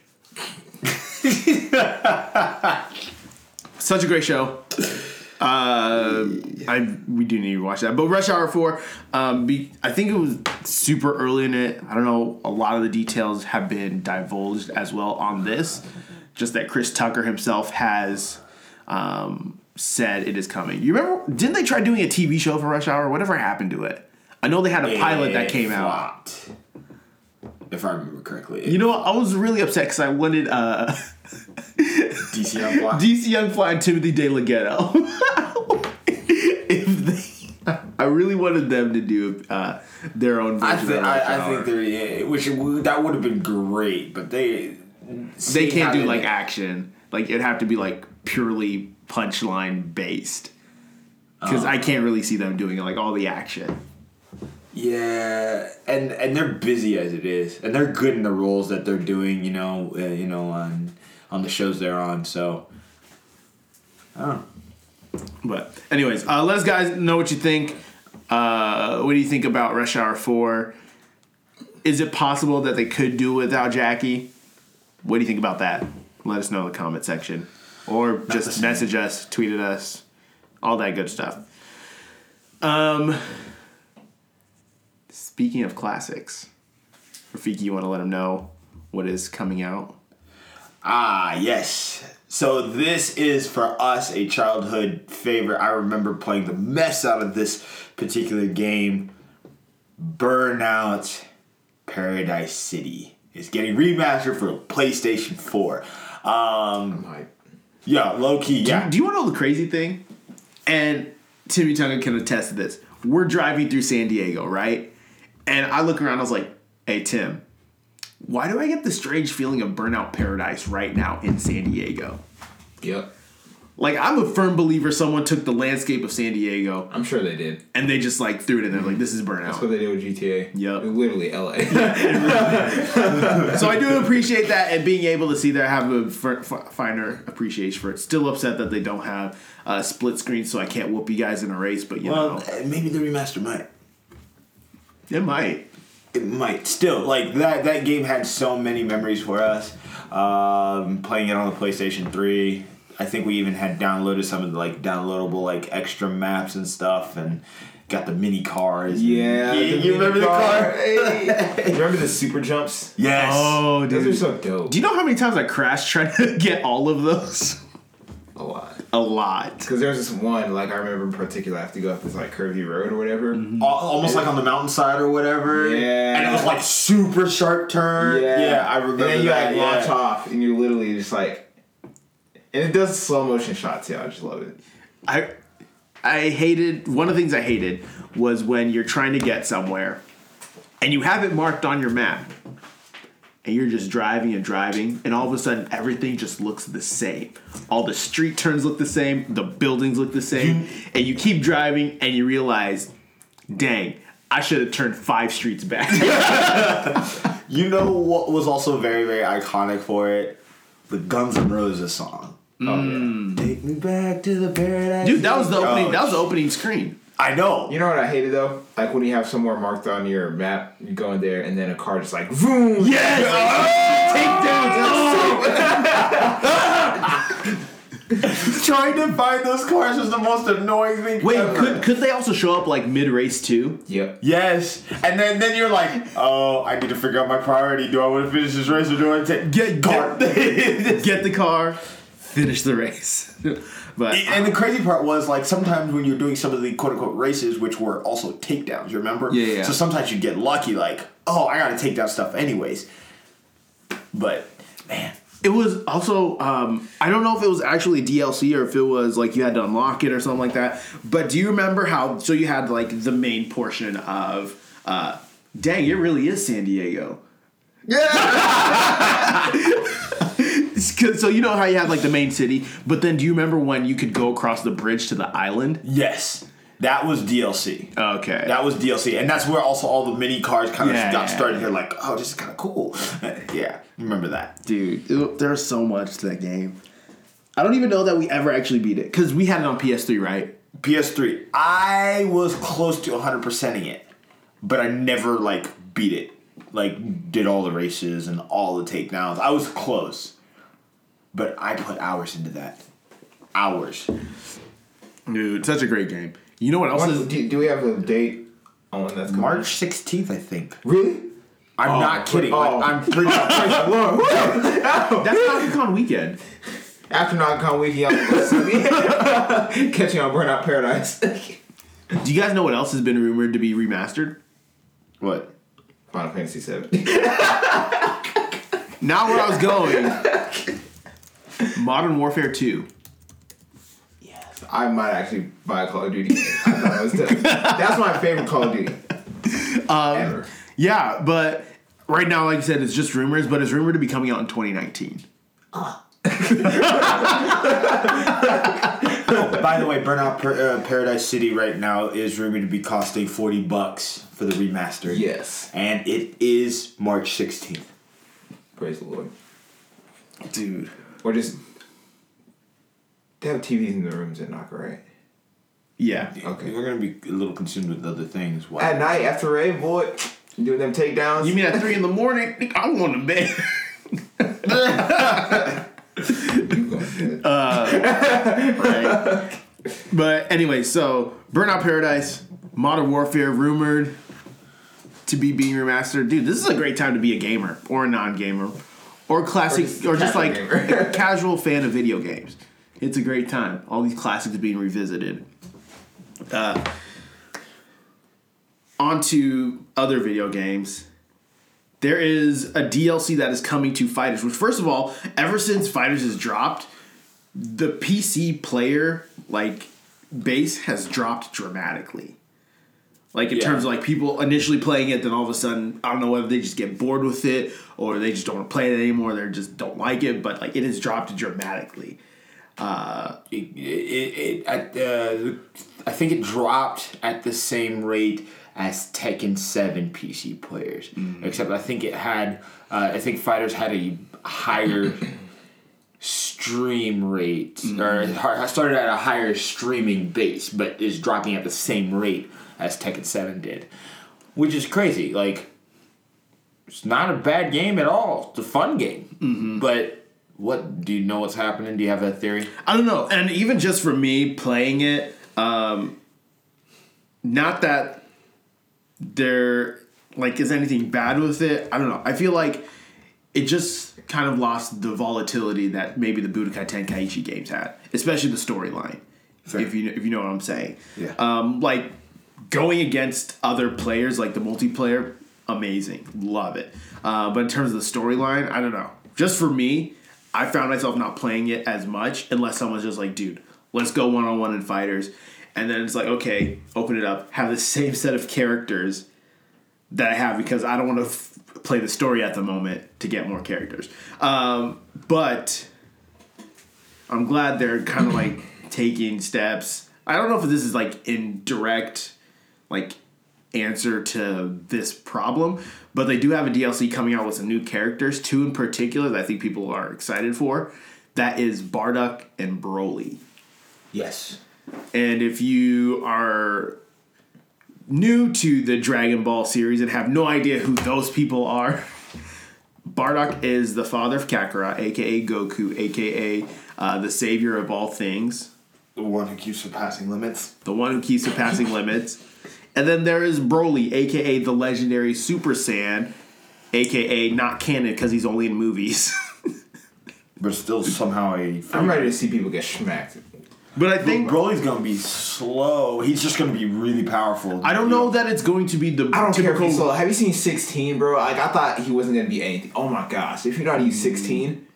Such a great show. Uh, I we do need to watch that. But Rush Hour Four, um, be, I think it was super early in it. I don't know. A lot of the details have been divulged as well on this. Just that Chris Tucker himself has um, said it is coming. You remember? Didn't they try doing a TV show for Rush Hour? Whatever happened to it? I know they had a pilot that came out. out. If I remember correctly. You know, what? I was really upset because I wanted uh, DC Young Fly. DC Young Fly and Timothy De La Ghetto. if they, I really wanted them to do uh, their own I version think of I, I think they're yeah, which would- that would have been great, but they they can't do like action. Like it'd have to be like purely punchline based. Because I can't really see them doing like all the action. Yeah, and and they're busy as it is, and they're good in the roles that they're doing. You know, uh, you know on on the shows they're on. So, I. But anyways, uh, let us guys know what you think. Uh, what do you think about Rush Hour Four? Is it possible that they could do without Jackie? What do you think about that? Let us know in the comment section, or just message us, tweet at us, all that good stuff. Um, speaking of classics, Rafiki, you want to let them know what is coming out? Ah, yes. So this is for us a childhood favorite. I remember playing the mess out of this particular game. Burnout Paradise City is getting remastered for PlayStation 4. Um, yeah, low key, yeah. Do you want to know the crazy thing? And Timmy Tunga can attest to this. We're driving through San Diego, right? And I look around, I was like, hey, Tim, why do I get the strange feeling of Burnout Paradise right now in San Diego? yep. Like, I'm a firm believer someone took the landscape of San Diego I'm sure they did. and they just like threw it in there, like, this is burnout. That's what they did with GTA. Yep. Literally LA. so I do appreciate that and being able to see that, I have a f- f- finer appreciation for it. Still upset that they don't have uh, split screen, so I can't whoop you guys in a race, but you Well, know, maybe the remaster might. It might. It might still like that. That game had so many memories for us. Um, playing it on the PlayStation Three. I think we even had downloaded some of the like downloadable like extra maps and stuff, and got the mini cars. Yeah. you, the you remember the car? Hey. remember the super jumps? Yes. Oh, Those are so dope. Do you know how many times I crashed trying to get all of those? A lot. A lot. Because there's this one, like I remember in particular, I have to go up this like curvy road or whatever. Mm-hmm. Al- Almost like on the mountainside or whatever. Yeah. And it was like super sharp turn. Yeah, yeah I remember And then you that. like launch off, and you're literally just like, and it does slow motion shots too. I just love it. I I hated one of the things I hated was when you're trying to get somewhere and you have it marked on your map and you're just driving and driving and all of a sudden everything just looks the same. All the street turns look the same, the buildings look the same, and you keep driving and you realize, dang, I should have turned five streets back. You know what was also very, very iconic for it? The Guns N' Roses song. Oh yeah. Mm. Take me back to the paradise. Dude, that was the oh, opening Oh, that was the opening screen. I know. You know what I hated though? Like when you have somewhere marked on your map, you go in there, and then a car just like boom. Trying to find those cars was the most annoying thing. Wait, ever. could could they also show up like mid race too? Yep. Yes, and then then you're like, oh, I need to figure out my priority. Do I want to finish this race or do I take Get car? get the car, finish the race. But and the crazy part was like sometimes when you're doing some of the quote unquote races, which were also takedowns, you remember? Yeah, yeah. So sometimes you get lucky, like, oh, I gotta take down stuff anyways. But man, it was also um, I don't know if it was actually DLC or if it was like you had to unlock it or something like that. But do you remember how? So you had like the main portion of. Uh, dang, it really is San Diego. 'cause- so you know how you have like the main city, but then do you remember when you could go across the bridge to the island? yes, that was DLC. Okay. That was DLC, and that's where also all the mini cars kind of Yeah. got started. Here, like, oh, this is kind of cool. yeah, remember that? Dude, it- there's so much to that game. I don't even know that we ever actually beat it because we had it on PS3, right? PS3. I was close to 100 percenting it, but I never like beat it. Like did all the races and all the takedowns. I was close, but I put hours into that. Hours. Dude, such a great game. You know what else What, is? do, do we have a date on when that's coming? March 16th, I think. Really? I'm Oh, not kidding. oh. Like, I'm pretty. Whoa. That's Donkey Kong Weekend. After Con Weekend, catching on Burnout Paradise. Do you guys know what else has been rumored to be remastered? what? Final Fantasy Seven. Not where I was going. Modern Warfare 2. yes, I might actually buy a Call of Duty. Game. I thought it was. That's my favorite Call of Duty. Ever. Yeah, but right now, like I said, it's just rumors, but it's rumored to be coming out in 2019. By the way, Burnout per, uh, Paradise City right now is rumored to be costing forty bucks for the remaster. Yes. and it is March sixteenth. Praise the Lord. Dude. Or just they have TVs in the rooms at Knocker, right? Yeah. Okay. we're gonna be a little consumed with other things. Wow. At night after a boy, doing them takedowns. You mean at 3 in the morning? I'm going to bed. You going to uh, right? But anyway, so Burnout Paradise, Modern Warfare rumored to be being remastered. Dude, this is a great time to be a gamer or a non-gamer or classic or just just, like casual fan of video games. It's a great time. All these classics being revisited. Uh, on to other video games. There is a DLC that is coming to Fighters, which first of all, ever since Fighters has dropped, the PC player like base has dropped dramatically. Like in Yeah. terms of like people initially playing it, then all of a sudden I don't know whether they just get bored with it or they just don't want to play it anymore. They just don't like it, but like it has dropped dramatically. Uh, it, it, it at the I think it dropped at the same rate as Tekken Seven PC players, mm. except I think it had uh, I think fighters had a higher stream rate or mm. har- started at a higher streaming base, but is dropping at the same rate as Tekken Seven did, which is crazy. Like it's not a bad game at all. It's a fun game, but. What do you know? What's happening? Do you have that theory? I don't know. And even just for me playing it, um, not that there like is anything bad with it. I don't know. I feel like it just kind of lost the volatility that maybe the Budokai Tenkaichi games had, especially the storyline. If you if you know what I'm saying. Yeah. Um, like going against other players, like the multiplayer, amazing, love it. Uh, but in terms of the storyline, I don't know. Just for me, I found myself not playing it as much unless someone's just like, dude, let's go one on one in fighters. And then it's like, okay, open it up, have the same set of characters that I have because I don't want to f- play the story at the moment to get more characters. Um, but I'm glad they're kind of like taking steps. I don't know if this is like in direct like answer to this problem, but they do have a DLC coming out with some new characters, two in particular that I think people are excited for. That is Bardock and Broly. Yes. And if you are new to the Dragon Ball series and have no idea who those people are, Bardock is the father of Kakarot, aka Goku, aka uh, the savior of all things, The one who keeps surpassing limits. the one who keeps surpassing limits. And then there is Broly, aka the legendary Super Saiyan, aka not canon because he's only in movies. But still somehow a. I'm ready to see people get smacked. but I think think Broly's gonna be slow. He's just gonna be really powerful. I don't know that it's going to be the I don't care if typical. he's slow. Have you seen 16, bro? Like I thought he wasn't gonna be anything. Oh my gosh! If you know how to use 16,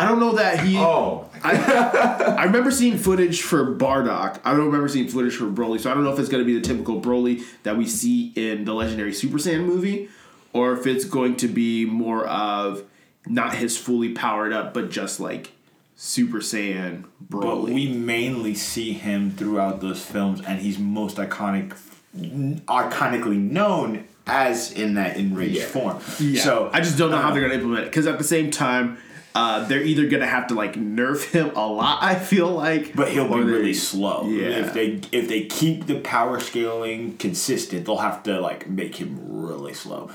I don't know that he. oh, I, I remember seeing footage for Bardock. I don't remember seeing footage for Broly, so I don't know if it's going to be the typical Broly that we see in the legendary Super Saiyan movie, or if it's going to be more of not his fully powered up, but just like Super Saiyan Broly. But we mainly see him throughout those films, and he's most iconic, iconically known as in that enraged Yeah. form. yeah. So I just don't know how uh, they're going to implement it because at the same time. Uh, they're either gonna have to like nerf him a lot. I feel like, But he'll be they- really slow. Yeah. If they if they keep the power scaling consistent, they'll have to like make him really slow.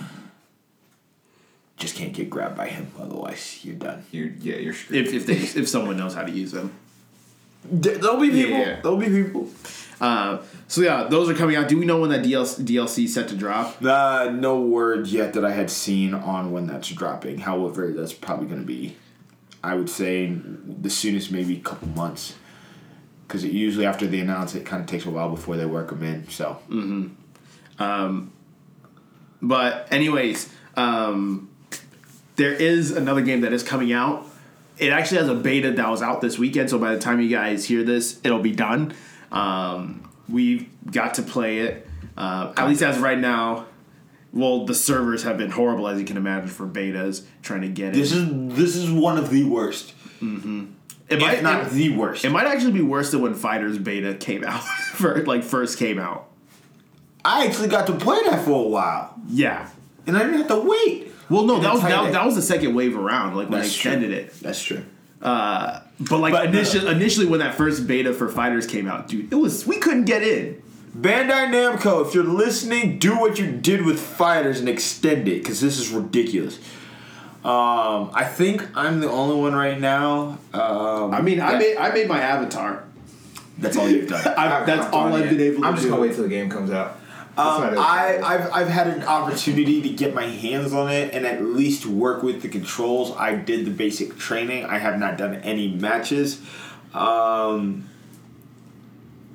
Just can't get grabbed by him, otherwise you're done. you're yeah, you're screwed. If if they if someone knows how to use them. There'll be people. Yeah. There'll be people. Uh, so yeah, those are coming out. Do we know when that DLC DLC is set to drop? Uh, no word yet that I had seen on when that's dropping. However, that's probably going to be, I would say, the soonest maybe a couple months. Because it usually after they announce it, kind of takes a while before they work them in. So but anyways, um, there is another game that is coming out. It actually has a beta that was out this weekend, so by the time you guys hear this, it'll be done. Um, we got to play it. Uh, at least as right now. Well, the servers have been horrible, as you can imagine, for betas trying to get it. This is this is one of the worst, it if not it- the worst. It might actually be worse than when Fighters beta came out, for like first came out. I actually got to play that for a while, Yeah. and I didn't have to wait. Well, no, that was that, that was the second wave around, like when they That's true. extended it. That's true. Uh, but like But- initially, initially when that first beta for Fighters came out, dude, it was we couldn't get in. Bandai Namco, if you're listening, do what you did with Fighters and extend it because this is ridiculous. Um, I think I'm the only one right now. Um, I mean, I made I made my avatar. that's all you've done. I, I've that's not all done I've yet. been able to do. I'm just do. gonna wait till the game comes out. That's Um, what. I, I've, I've had an opportunity to get my hands on it and at least work with the controls. I did the basic training. I have not done any matches. Um,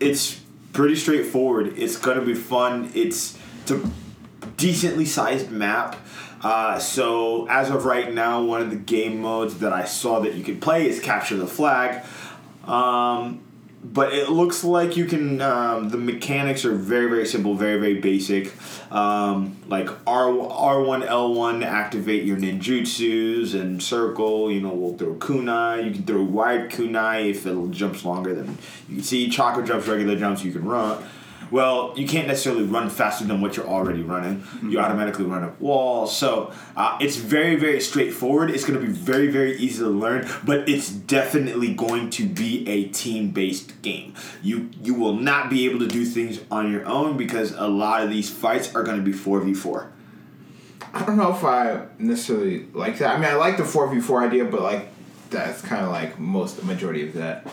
it's pretty straightforward. It's gonna be fun. It's, it's a decently sized map. Uh, so as of right now, one of the game modes that I saw that you could play is capture the flag. Um, but it looks like you can. Um, the mechanics are very very simple, very very basic. Um, like R R one L one activate your ninjutsus and circle. You know, we'll throw kunai. You can throw wide kunai if it jumps longer than you can see. Chakra jumps, regular jumps. You can run. Well, you can't necessarily run faster than what you're already running. You automatically run up walls. So uh, it's very, very straightforward. It's going to be very, very easy to learn, but it's definitely going to be a team-based game. You you will not be able to do things on your own because a lot of these fights are going to be four v four. I don't know if I necessarily like that. I mean, I like the four v four idea, but like that's kind of like most the majority of that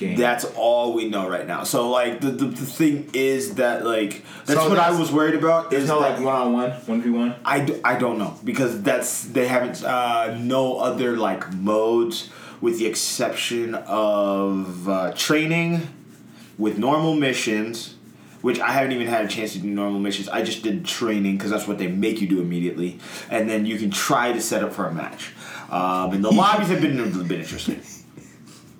game. That's all we know right now. So like the, the, the thing is that like that's So what I was worried about. there's is no like one on one, one v one. I, d- I don't know because that's they haven't uh, no other like modes with the exception of uh, training with normal missions which I haven't even had a chance to do normal missions I just did training because that's what they make you do immediately and then you can try to set up for a match um, and the lobbies have been, been interesting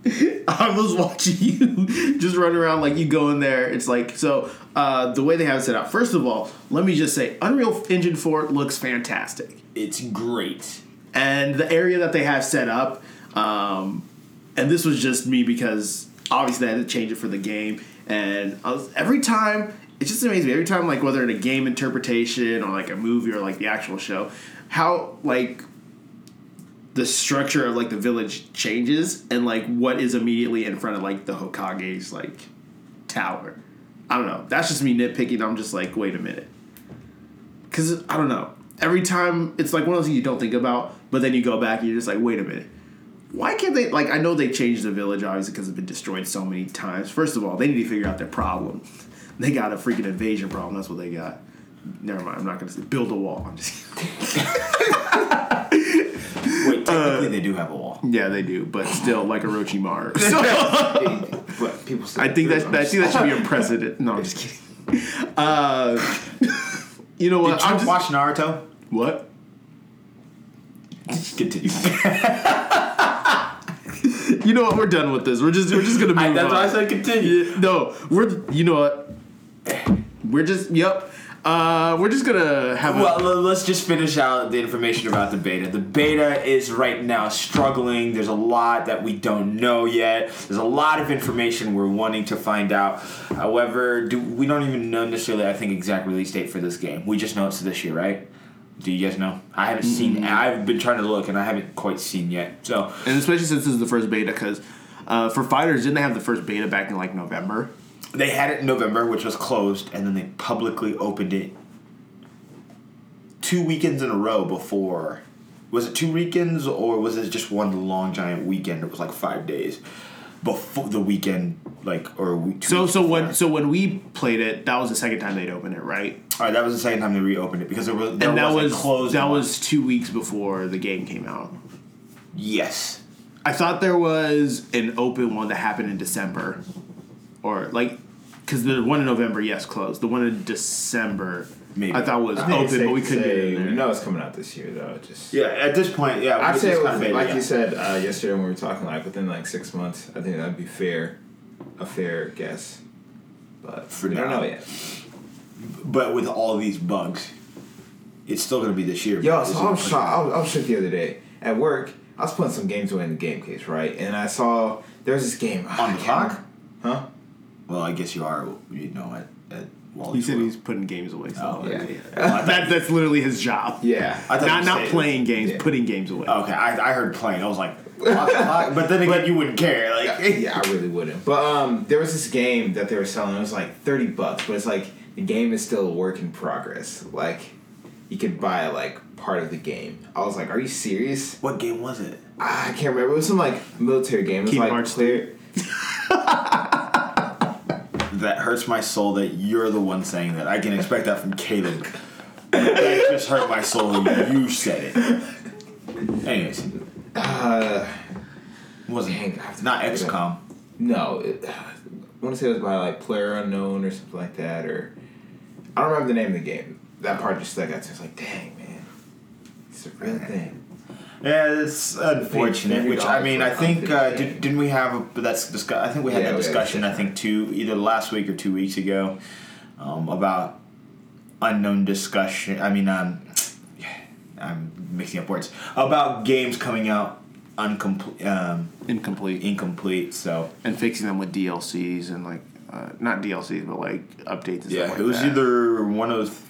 I was watching you just run around like you go in there. It's like so. Uh, the way they have it set up. First of all, let me just say, Unreal Engine Four looks fantastic, it's great and the area that they have set up. Um, and this was just me because obviously I had to change it for the game. And I was, every time, it's just amazing. Every time, like whether in a game interpretation or like a movie or like the actual show, how like the structure of like the village changes and like what is immediately in front of like the Hokage's like tower. I don't know. That's just me nitpicking. I'm just like, wait a minute. Cause I don't know. Every time it's like one of those things you don't think about, but then you go back and you're just like, wait a minute. Why can't they like I know they changed the village obviously because it's been destroyed so many times. First of all, they need to figure out their problem. They got a freaking invasion problem. That's what they got. Never mind. I'm not gonna say build a wall. I'm just wait technically they do have a wall yeah, they do, but still like Orochimaru. So but people. Still I think do that I'm I just- think that should be a precedent. No, I'm just kidding. Uh, you know what? did you I'm just- watch Naruto what? continue You know what? We're done with this. We're just we're just gonna move that's on. That's why I said continue No, we're you know what? We're just yep. Uh, we're just gonna have a, Well, let's just finish out the information about the beta. The beta is right now struggling. There's a lot that we don't know yet. There's a lot of information we're wanting to find out. However, do we don't even know necessarily I think exact release date for this game. We just know it's this year, right? Do you guys know? I haven't seen. I've been trying to look and I haven't quite seen yet. So and especially since this is the first beta, because uh, for fighters, didn't they have the first beta back in like November? They had it in November, which was closed, and then they publicly opened it two weekends in a row before. Was it two weekends or was it just one long giant weekend? It was like five days before the weekend, like or a week. two So weeks so before. when so when we played it, that was the second time they'd opened it, right? all right, that was the second time they reopened it because there was there and that was, was closed. that was two weeks before the game came out. yes. I thought there was an open one that happened in December, or like, because the one in November, yes, closed. The one in December, maybe. I thought was I open, but we couldn't say get in We there. know it's coming out this year, though. Just yeah, at this point, yeah. I'd say, just kinda made like yeah. you said uh, yesterday when we were talking, like within like six months. I think that'd be fair, a fair guess. But For we don't know yet. But with all these bugs, it's still gonna be this year. Yo, so I was pushing- shocked. I was, I was shook the other day at work. I was putting some games away in the game case, right? And I saw there was this game on the clock. huh? Well, I guess you are. You know, at at Wally's He said World. he's putting games away. So Oh, yeah. that, that's literally his job. Yeah, I thought Not you not said- playing games, Yeah. putting games away. Okay, I, I heard playing. I was like, clock, clock. but then again, you wouldn't care. Like, yeah, I really wouldn't. But um, there was this game that they were selling. It was like thirty bucks, but it's like the game is still a work in progress. Like you could buy like part of the game. I was like, "Are you serious?" what game was it? Ah, I can't remember. It was some like military game. It was Kingdom like Hearts clear. That hurts my soul that you're the one saying that. I can expect that from Caleb. that just hurt my soul. When you said it. Anyways, Uh, wasn't Dang, not XCOM. no, it, I want to say it was by like Player Unknown or something like that, or I don't remember the name of the game. That part just stuck out to me. I was like, "Dang, man, it's a real thing." Yeah, it's unfortunate. Which I mean, I think uh, did, didn't we have? A, but that's discuss. I think we had Yeah, that we had discussion. I think two either last week or two weeks ago um, about unknown discussion. I mean, um, I'm mixing up words about games coming out uncomplete, um, Incomplete. incomplete. So and fixing them with DLCs and like uh, not DLCs, but like updates and yeah, stuff like it was that. either one of.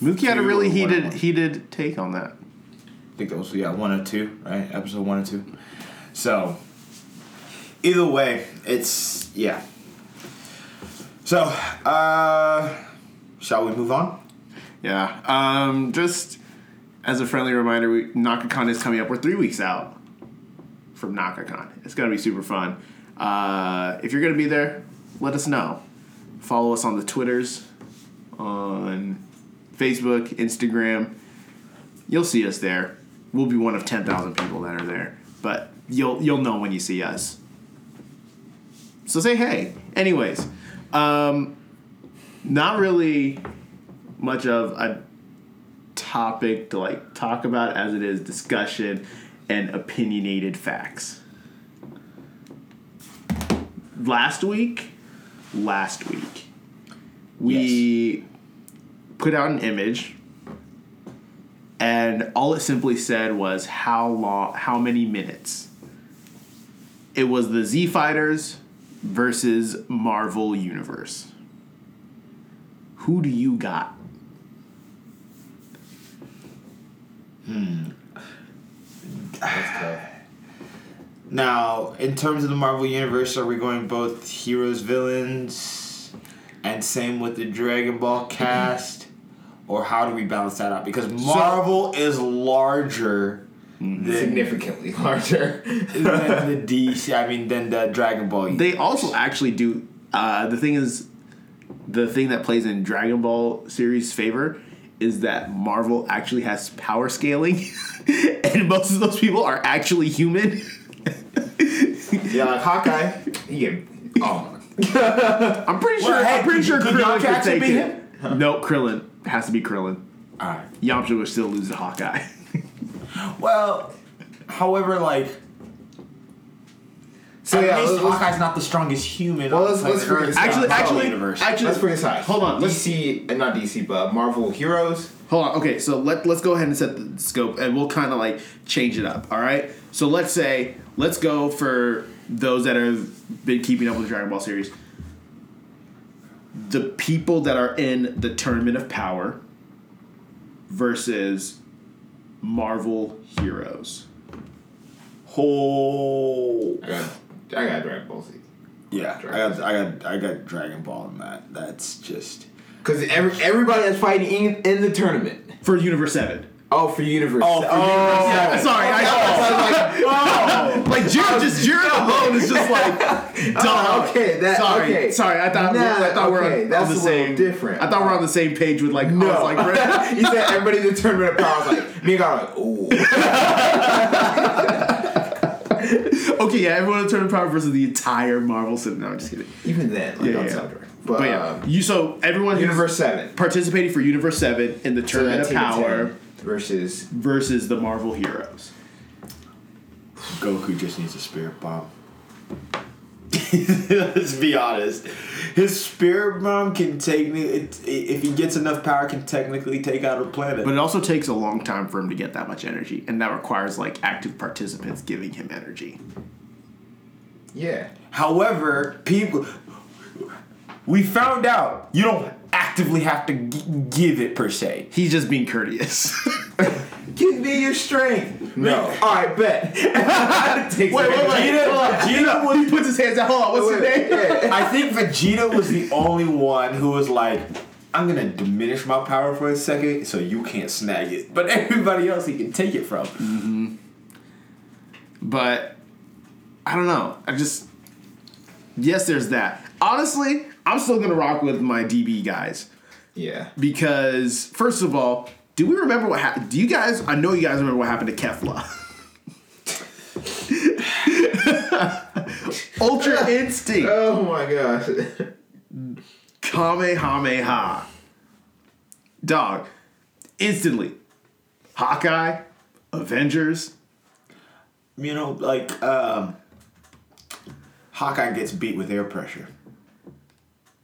Mookie had a really heated heated take on that. Think that was yeah one or two right episode one or two. So either way, it's yeah. So uh, shall we move on? Yeah. Um, just as a friendly reminder, we, Naka-Kon is coming up. We're three weeks out from Naka-Kon. It's gonna be super fun. Uh, if you're gonna be there, let us know. Follow us on the Twitters, on Facebook, Instagram. You'll see us there. We'll be one of ten thousand people that are there, but you'll you'll know when you see us. So say hey. Anyways, um, not really much of a topic to like talk about as it is discussion and opinionated facts. Last week, last week, we put out an image and all it simply said was how long how many minutes. It was the Z Fighters versus Marvel Universe. Who do you got? That's hmm. tough. Now, in terms of the Marvel universe, are we going both heroes, villains, and same with the Dragon Ball cast, or how do we balance that out? Because Marvel is larger than, Significantly larger. than the DC. I mean, than the Dragon Ball. They also actually do. Uh, the thing is, the thing that plays in Dragon Ball series' favor is that Marvel actually has power scaling, and most of those people are actually human. yeah, like Hawkeye. He get oh. I'm pretty sure. Well, hey, I'm pretty sure Krillin could take it. No, Krillin has to be Krillin. All right. Yamcha would still lose to Hawkeye. Well, however, like. So at yeah, least let's, let's, Hawkeye's not the strongest human. Well, let's- let's figure Earth this the Actually, Marvel actually, universe. actually, let's bring this aside. Hold on, let's- DC and uh, not DC, but Marvel heroes. Hold on. Okay, so let let's go ahead and set the scope, and we'll kind of like change it up. All right. So let's say let's go for those that have been keeping up with the Dragon Ball series. The people that are in the Tournament of Power versus Marvel heroes. whole. I got I got Dragon Ball Z. Yeah, I got, I got, I got Dragon Ball in that. That's just. Because every, everybody that's fighting in, in the tournament. For Universe Seven. Oh, for Universe. Oh, for Yeah, sorry, I, I like like Jiren, just Jiren alone is just like, dog. Oh, okay, that- sorry, okay. sorry. I thought Nah, I thought we're on, that's on the a same. different. I thought we're on the same page with like. No. I was like, he said everybody in the tournament of power. I was like, me and God, like, ooh. okay, yeah, everyone in Tournament of Power versus the entire Marvel cinema. No, I'm just kidding. Even then, like, Yeah, on yeah. Soundtrack. But yeah, um, you so everyone who's Universe Seven. participating for Universe Seven in the So Tournament that of of Power 10 versus versus the Marvel heroes. Goku just needs a spirit bomb. Let's be honest. His spirit bomb can take me. It, if he gets enough power, can technically take out a planet. But it also takes a long time for him to get that much energy, and that requires like active participants giving him energy. yeah. However, people, we found out you don't actively have to g- give it per se. He's just being courteous. Give me your strength. No. All right, bet. Wait, wait, wait. Vegeta-. Vegeta was- he puts his hands out. Hold on. What's his name? yeah. I think Vegeta was the only one who was like, I'm gonna diminish my power for a second so you can't snag it. But everybody else he can take it from. Mm-hmm. But I don't know. I just yes, there's that. Honestly, I'm still gonna rock with my DB guys Yeah. because first of all, do we remember what happened? Do you guys? I know you guys remember what happened to Kefla. Ultra Instinct, Oh my gosh. Kamehameha, dog, instantly, Hawkeye, Avengers. You know, like, um, Hawkeye gets beat with air pressure.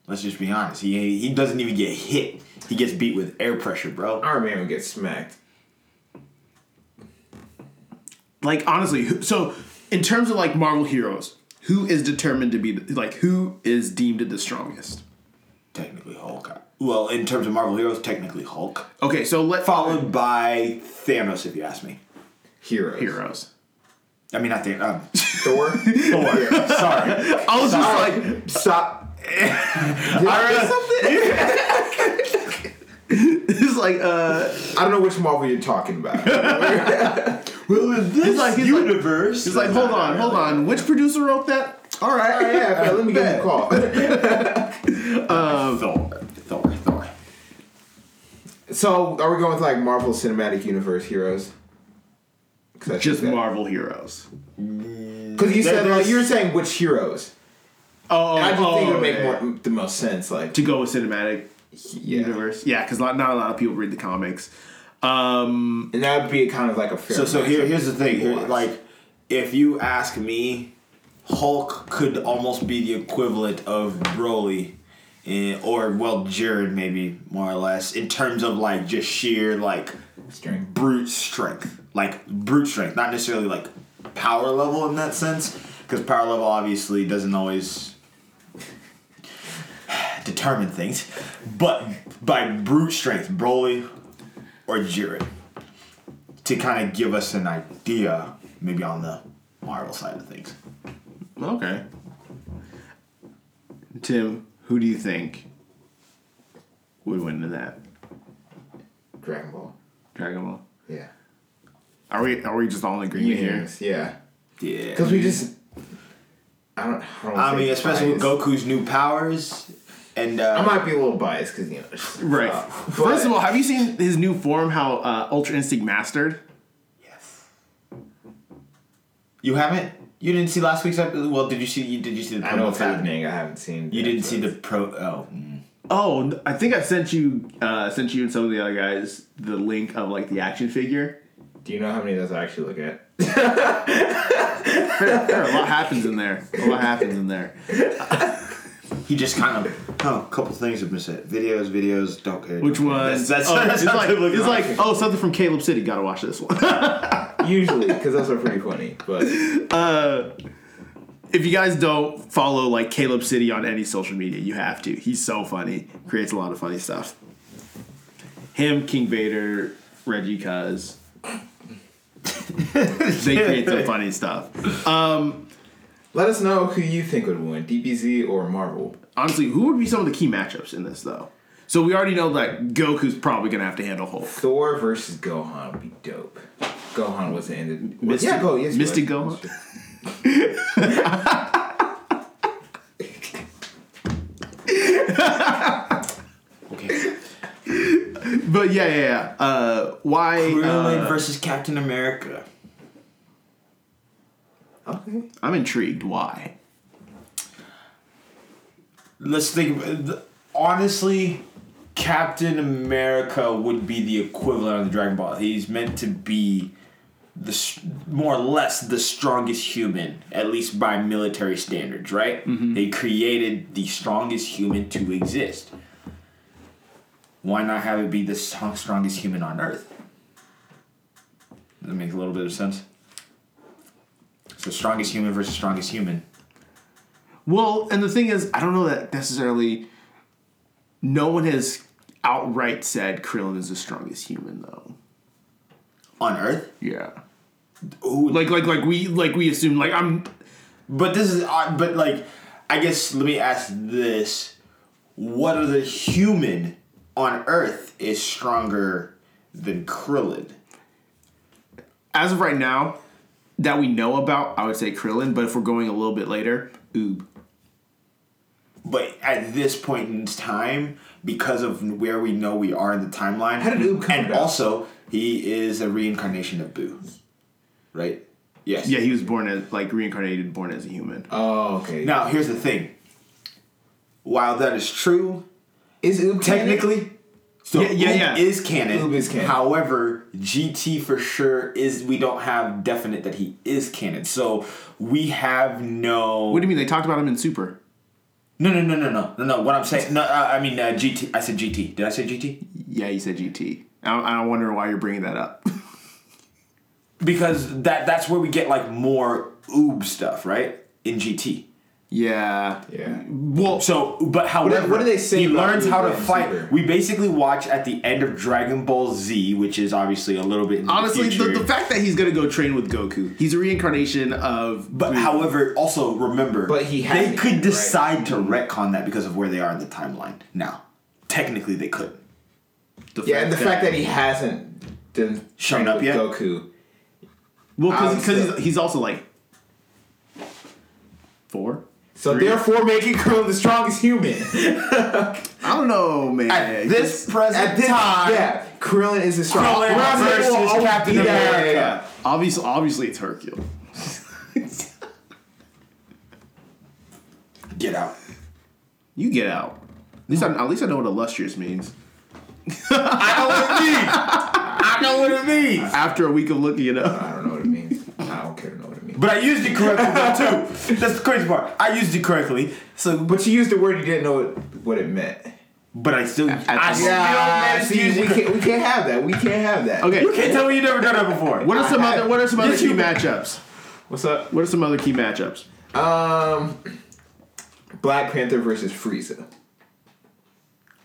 Let's just be honest. He he doesn't even get hit. He gets beat with air pressure, bro. Iron Man would get smacked. like honestly so in terms of like marvel heroes who is determined to be the, like who is deemed the strongest Technically Hulk. Well, in terms of Marvel heroes, technically Hulk. okay so let Followed by Thanos, if you ask me. Heroes. heroes I mean, I think um, Thor. Thor. Sorry. i was just like Stop. it's like uh I don't know which Marvel you're talking about. Well, in this He's like- he's like- universe, it's like hold on hold on which producer wrote that all right All right, yeah, okay, let me give him a call. Thor, Thor, Thor. so, are we going with like Marvel Cinematic Universe heroes? just marvel heroes Because you said like, you were saying which heroes. Oh And I just think it would make yeah. more the most sense. Like, to go with cinematic yeah. universe yeah because not, not a lot of people read the comics um and that would be kind of like a fair. So, so here, here's the thing. Here, like, if you ask me, Hulk could almost be the equivalent of Broly, eh, or well, Jiren maybe more or less in terms of like just sheer like Strength. brute strength, like brute strength, not necessarily like power level in that sense, because power level obviously doesn't always determine things, but by brute strength, Broly or Jiren, to kind of give us an idea, maybe on the Marvel side of things. okay tim who do you think would win in that Dragon Ball. dragon ball Yeah. Are we are we just all in agreement here? Yeah. Yeah. Because we just. I don't. I, don't I mean, especially with. Goku's new powers, and uh, I might be a little biased because you know. Right. uh, First of all, have you seen his new form? How uh, Ultra Instinct mastered? Yes. You haven't? You didn't see last week's episode? Well, did you see? You did you see the? I know promo what's happening. I haven't seen. You didn't see the pro. Oh. mm. Oh, I think I sent you uh, sent you and some of the other guys the link of like the action figure. Do you know how many of those I actually look at? Fair, fair, a lot happens in there. A lot happens in there. He just kind of. Oh, a couple things have been said. Videos, videos. Don't care. Which don't one? That's, that's, oh, that's it's like it's at like oh something from Caleb City. Gotta watch this one. Usually, because those are pretty funny. But uh, if you guys don't follow like Caleb City on any social media, you have to. He's so funny. Creates a lot of funny stuff. Him, King Vader, Reggie Couz. they create some funny stuff. Let us know who you think would win, DBZ or Marvel. Honestly, who would be some of the key matchups in this though? So we already know that Goku's probably gonna have to handle Hulk. Thor versus Gohan would be dope. Gohan was the end. Mystic- yeah, go. Yes, he Mystic was. Gohan? Okay. But yeah, yeah, yeah. Uh, why? Krillin uh, versus Captain America. Okay. I'm intrigued. Why? let's think. of- Honestly, Captain America would be the equivalent of the Dragon Ball. He's meant to be the more or less the strongest human, at least by military standards, right? Mm-hmm. They created the strongest human to exist. Why not have it be the strongest human on Earth? Does that make a little bit of sense? So strongest human versus strongest human. Well, and the thing is, I don't know that necessarily. No one has outright said Krillin is the strongest human, though. On Earth? Yeah. Who Like, like, like we, like we assume. Like, I'm. But this is, uh, but like, I guess let me ask this: What other human on Earth is stronger than Krillin? As of right now, that we know about, I would say Krillin. But if we're going a little bit later, Oob. But at this point in time, because of where we know we are in the timeline, How did Oob come and about? also he is a reincarnation of Boo, right? Yes. Yeah, he was born as like reincarnated, born as a human. Oh, okay. Now here's the thing. While that is true, is Oob canon? technically, so Yeah, yeah, Oob yeah. is canon. Oob is canon. However, GT for sure is we don't have definite that he is canon. So we have no. What do you mean? They talked about him in Super. No, no, no, no, no, no, no. What I'm saying, no, uh, I mean uh, GT. I said GT. Did I say GT? Yeah, you said GT. I, I wonder why you're bringing that up. Because that that's where we get like more Oob stuff, right? In GT. Yeah. Yeah. Well, So, but however, what do they say He learns how to fight. Super? We basically watch at the end of Dragon Ball Z, which is obviously a little bit. Honestly, the, the, the fact that he's gonna go train with Goku, he's a reincarnation of. But Boo. however, also remember, But he they hasn't, could right? decide to retcon that because of where they are in the timeline. Now, technically, they could. The Yeah, and the fact that he hasn't done Shown up yet? Goku. well, because he's, he's also like four. So Three. therefore, making Krillin the strongest human. I don't know, man. At this present At this time, yeah, Krillin is the strongest. Krillin We're versus well, oh, Captain yeah, yeah, America. yeah, yeah. obviously, obviously, it's Hercule. get out. You get out. At least, I, at least I know what illustrious means. I know what it means. I know what it means. After a week of looking it up. I don't know what it means. I don't care to know what it means. But I used it correctly though, too. That's the crazy part. I used it correctly. So, but, But you used the word you didn't know what, what it meant. but I still, I the- still Yeah, managed see, use we can't, we can't have that. We can't have that. Okay. You can't tell me you never done that before. What are some I- other What are some other key matchups? What's up? What are some other key matchups? Um, Black Panther versus Frieza.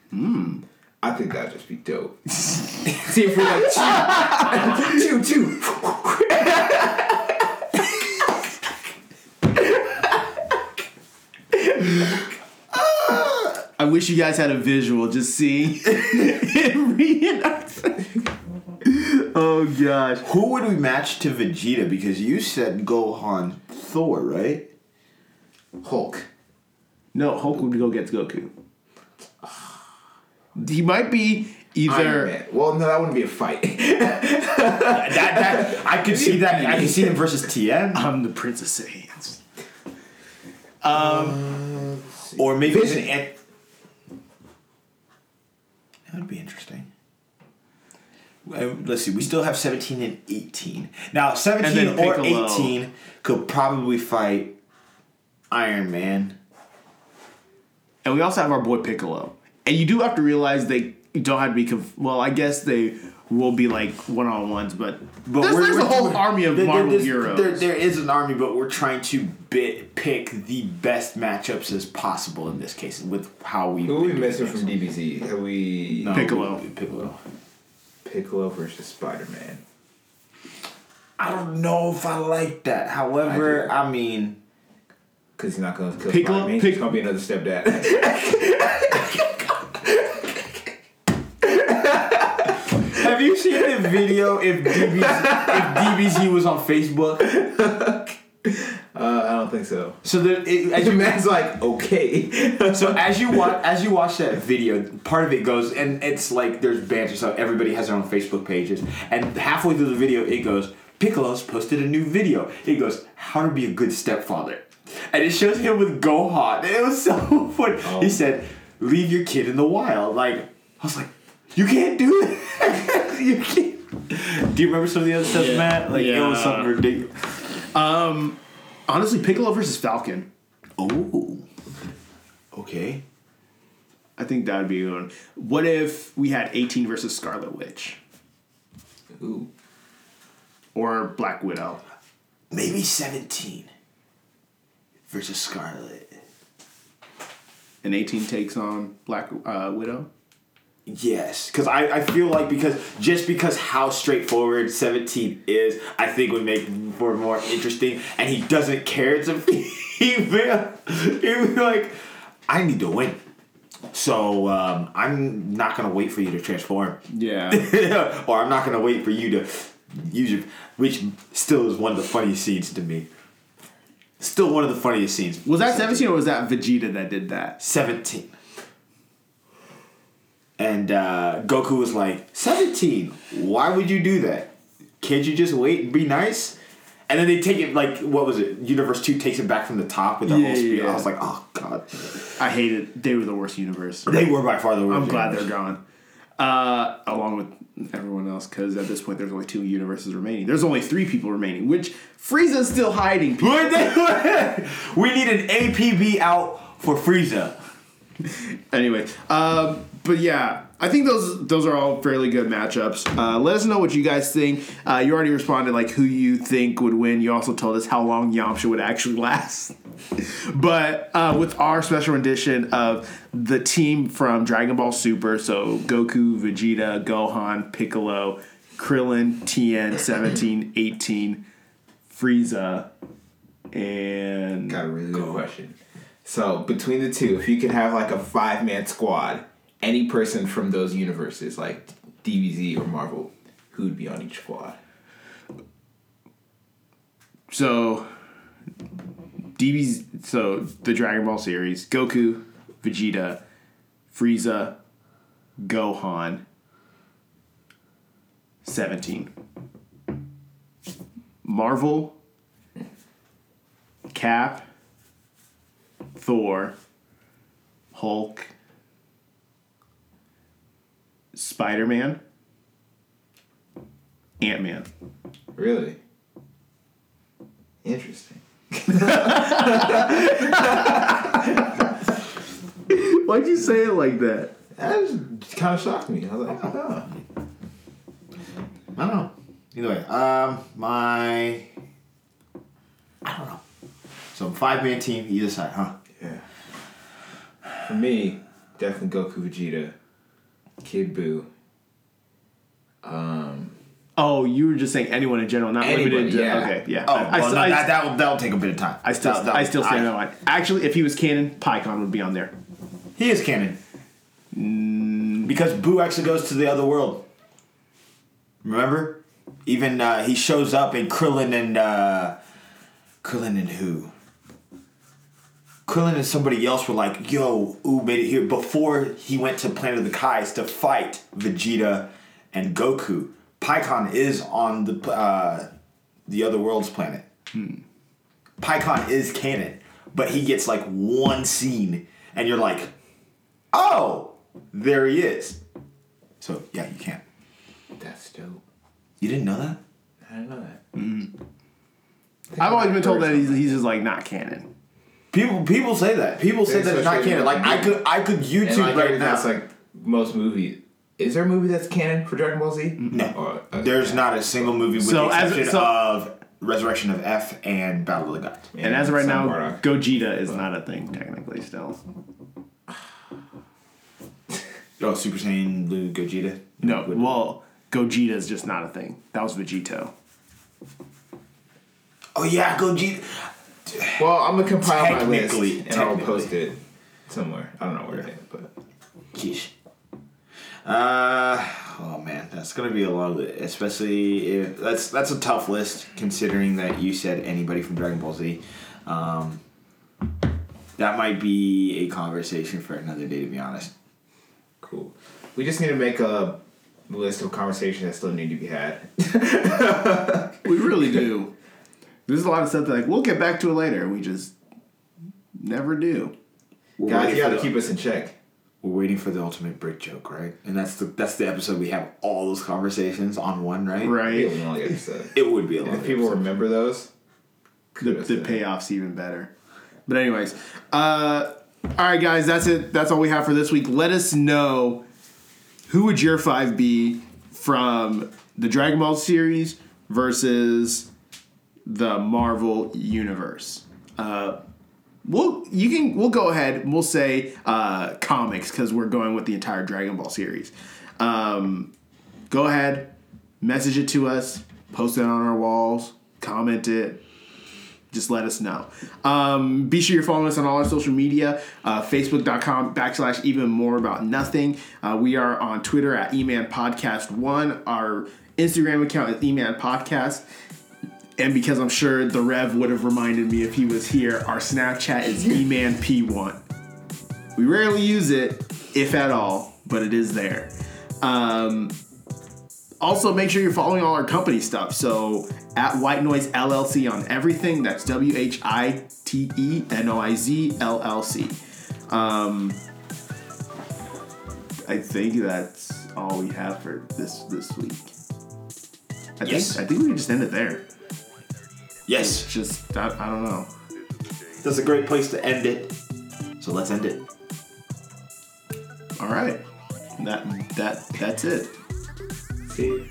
Hmm. I think that'd just be dope. See if we like chew, chew, chew. I wish you guys had a visual, just seeing him reenact. Oh gosh. Who would we match to Vegeta? Because you said Gohan Thor, right? Hulk. No, Hulk would go get Goku. He might be either. Well, no, that wouldn't be a fight. That that I could see that. I could see him versus Tien, I'm the Prince of Saiyans. Um, uh, or maybe Vision. even Ant- That would be interesting. Uh, Let's see. We still have seventeen and eighteen. Now, seventeen then or Piccolo. eighteen could probably fight Iron Man. And we also have our boy Piccolo. And you do have to realize they don't have to be. Conf- well, I guess they will be like one on ones, but, But there's, we're- there's a we're- whole army of there- there- Marvel there's- heroes. There, there is an army, but we're trying to bit, pick the best matchups as possible in this case with how we. Who are we been missing doing from things. DBZ? Have we No, Piccolo. Piccolo. Piccolo versus Spider Man? I don't know if I like that. However, I I, mean, Because he's not going to kill Piccolo- Spider Man. Pic- He's going to be another stepdad. have you seen the video if DBZ, if DBZ was on Facebook? uh, I don't think so. So the it, as The you man's like, okay. So as you watch as you watch that video, part of it goes and it's like there's banter, so everybody has their own Facebook pages. And halfway through the video, it goes, Piccolo's posted a new video. It goes, How to be a good stepfather. and it shows him with Gohan. It was so funny. Oh. He said, "Leave your kid in the wild." Like I was like, "You can't do it. you can't." Do you remember some of the other stuff, Yeah. Matt? Like it was something ridiculous. Um, Honestly, Piccolo versus Falcon. Oh, okay. I think that would be a good one. What if we had 18 versus Scarlet Witch Ooh. or Black Widow? Maybe seventeen versus Scarlet. And 18 takes on Black uh, Widow. Yes, because I, I feel like because just because how straightforward Seventeen is, I think would make for more interesting. And he doesn't care it's a female. He'd be like, I need to win, so um, I'm not gonna wait for you to transform, Yeah. or I'm not gonna wait for you to use your, which still is one of the funniest scenes to me. Still one of the funniest scenes. was that 17 or was that Vegeta that did that? 17. And uh, Goku was like, 17? Why would you do that? Can't you just wait and be nice? And then they take it, like, what was it? Universe 2 takes it back from the top with the Yeah, whole speed. yeah. I was like, oh, God. I hate it. They were the worst universe. They were by far the worst. I'm glad they're gone. Uh, along with everyone else, because at this point there's only two universes remaining. There's only three people remaining, which Frieza's still hiding. We need an APB out for Frieza. Anyway, um, but yeah, I think those those are all fairly good matchups. Uh, let us know what you guys think. Uh, you already responded like who you think would win. You also told us how long Yamcha would actually last. but uh, with our special edition of the team from Dragon Ball Super, so Goku, Vegeta, Gohan, Piccolo, Krillin, Tien, 17, 18, Frieza, and Got a really good question. So between the two, if you could have like a five man squad, any person from those universes, like DBZ or Marvel, who would be on each squad? So DBZ, so the Dragon Ball series, Goku, Vegeta, Frieza, Gohan, 17. Marvel, Cap, Thor, Hulk, Spider-Man, Ant-Man. Really? Interesting. Why'd you say it like that? That was kind of shocked me. I was like, oh. I don't know. Either way, um, my I don't know. So five man team either side, huh? Yeah. For me, definitely Goku Vegeta, Kid Buu. Um, Oh, you were just saying anyone in general, not Anybody, limited to. yeah. Okay, yeah. Oh, I, I, well, no, I, that that'll, that'll take a bit of time. I still, That'll- I still stand on it. Actually, if he was canon, Pikkon would be on there. He is canon. Because Boo actually goes to the other world. Remember? Even uh, he shows up in Krillin and uh, Krillin and who? Krillin and somebody else were like, "Yo, Ooh made it here." Before he went to Planet of the Kais to fight Vegeta and Goku, Pikkon is on the uh, the other world's planet. Pikkon is canon, but he gets like one scene, and you're like, "Oh, there he is." So yeah, you can't. that's dope. You didn't know that? I didn't know that. I've always been told that he's, he's just like not canon. People people say that. People say that it's not especially canon. Like I could I could And YouTube like right now. that's like most movies. Is there a movie that's canon for Dragon Ball Z? no, Or- okay. there's not a single movie with So the as- exception so- of Resurrection of F and Battle of the Gods. And as of right now, some Bardock. Gogeta is not a thing technically still. Oh, Super Saiyan Blue Gogeta. No, well, Gogeta is just not a thing. That was Vegito. Oh yeah, Gogeta. Well, I'm gonna compile my list and I'll post it somewhere. I don't know where it is, but Sheesh. Uh oh man, that's gonna be a long list. Especially if that's that's a tough list considering that you said anybody from Dragon Ball Z. Um, that might be a conversation for another day, to be honest. cool. We just need to make a list of conversations that still need to be had. We really do. There's a lot of stuff that like we'll get back to it later. We just never do. We're Guys, waiting you for gotta the- keep us in check. We're waiting for the ultimate brick joke, right? And that's the that's the episode we have all those conversations on one, right? Right. It'd Be a Right. long episode. It would be a lot. If people remember those, The, the payoff's even better. But anyways, uh, all right, guys, that's it. That's all we have for this week. Let us know who would your five be from the Dragon Ball series versus the Marvel universe. Uh, we'll you can we'll go ahead. and We'll say uh, comics because we're going with the entire Dragon Ball series. Um, go ahead, message it to us, post it on our walls, comment it just let us know. Um, be sure you're following us on all our social media, uh, facebook.com backslash even more about nothing. Uh, we are on Twitter at eman podcast one. Our Instagram account is eman podcast. And because I'm sure the Rev would have reminded me if he was here, our Snapchat is emanp1. We rarely use it, if at all, but it is there. Um, also, make sure you're following all our company stuff. So at White Noise LLC on everything. That's W H I T E N O I Z L L C. Um, I think that's all we have for this this week. I Yes. think I think we can just end it there. Yes, It's just I, I don't know. that's a great place to end it. So let's end it. All right, that that that's it. see.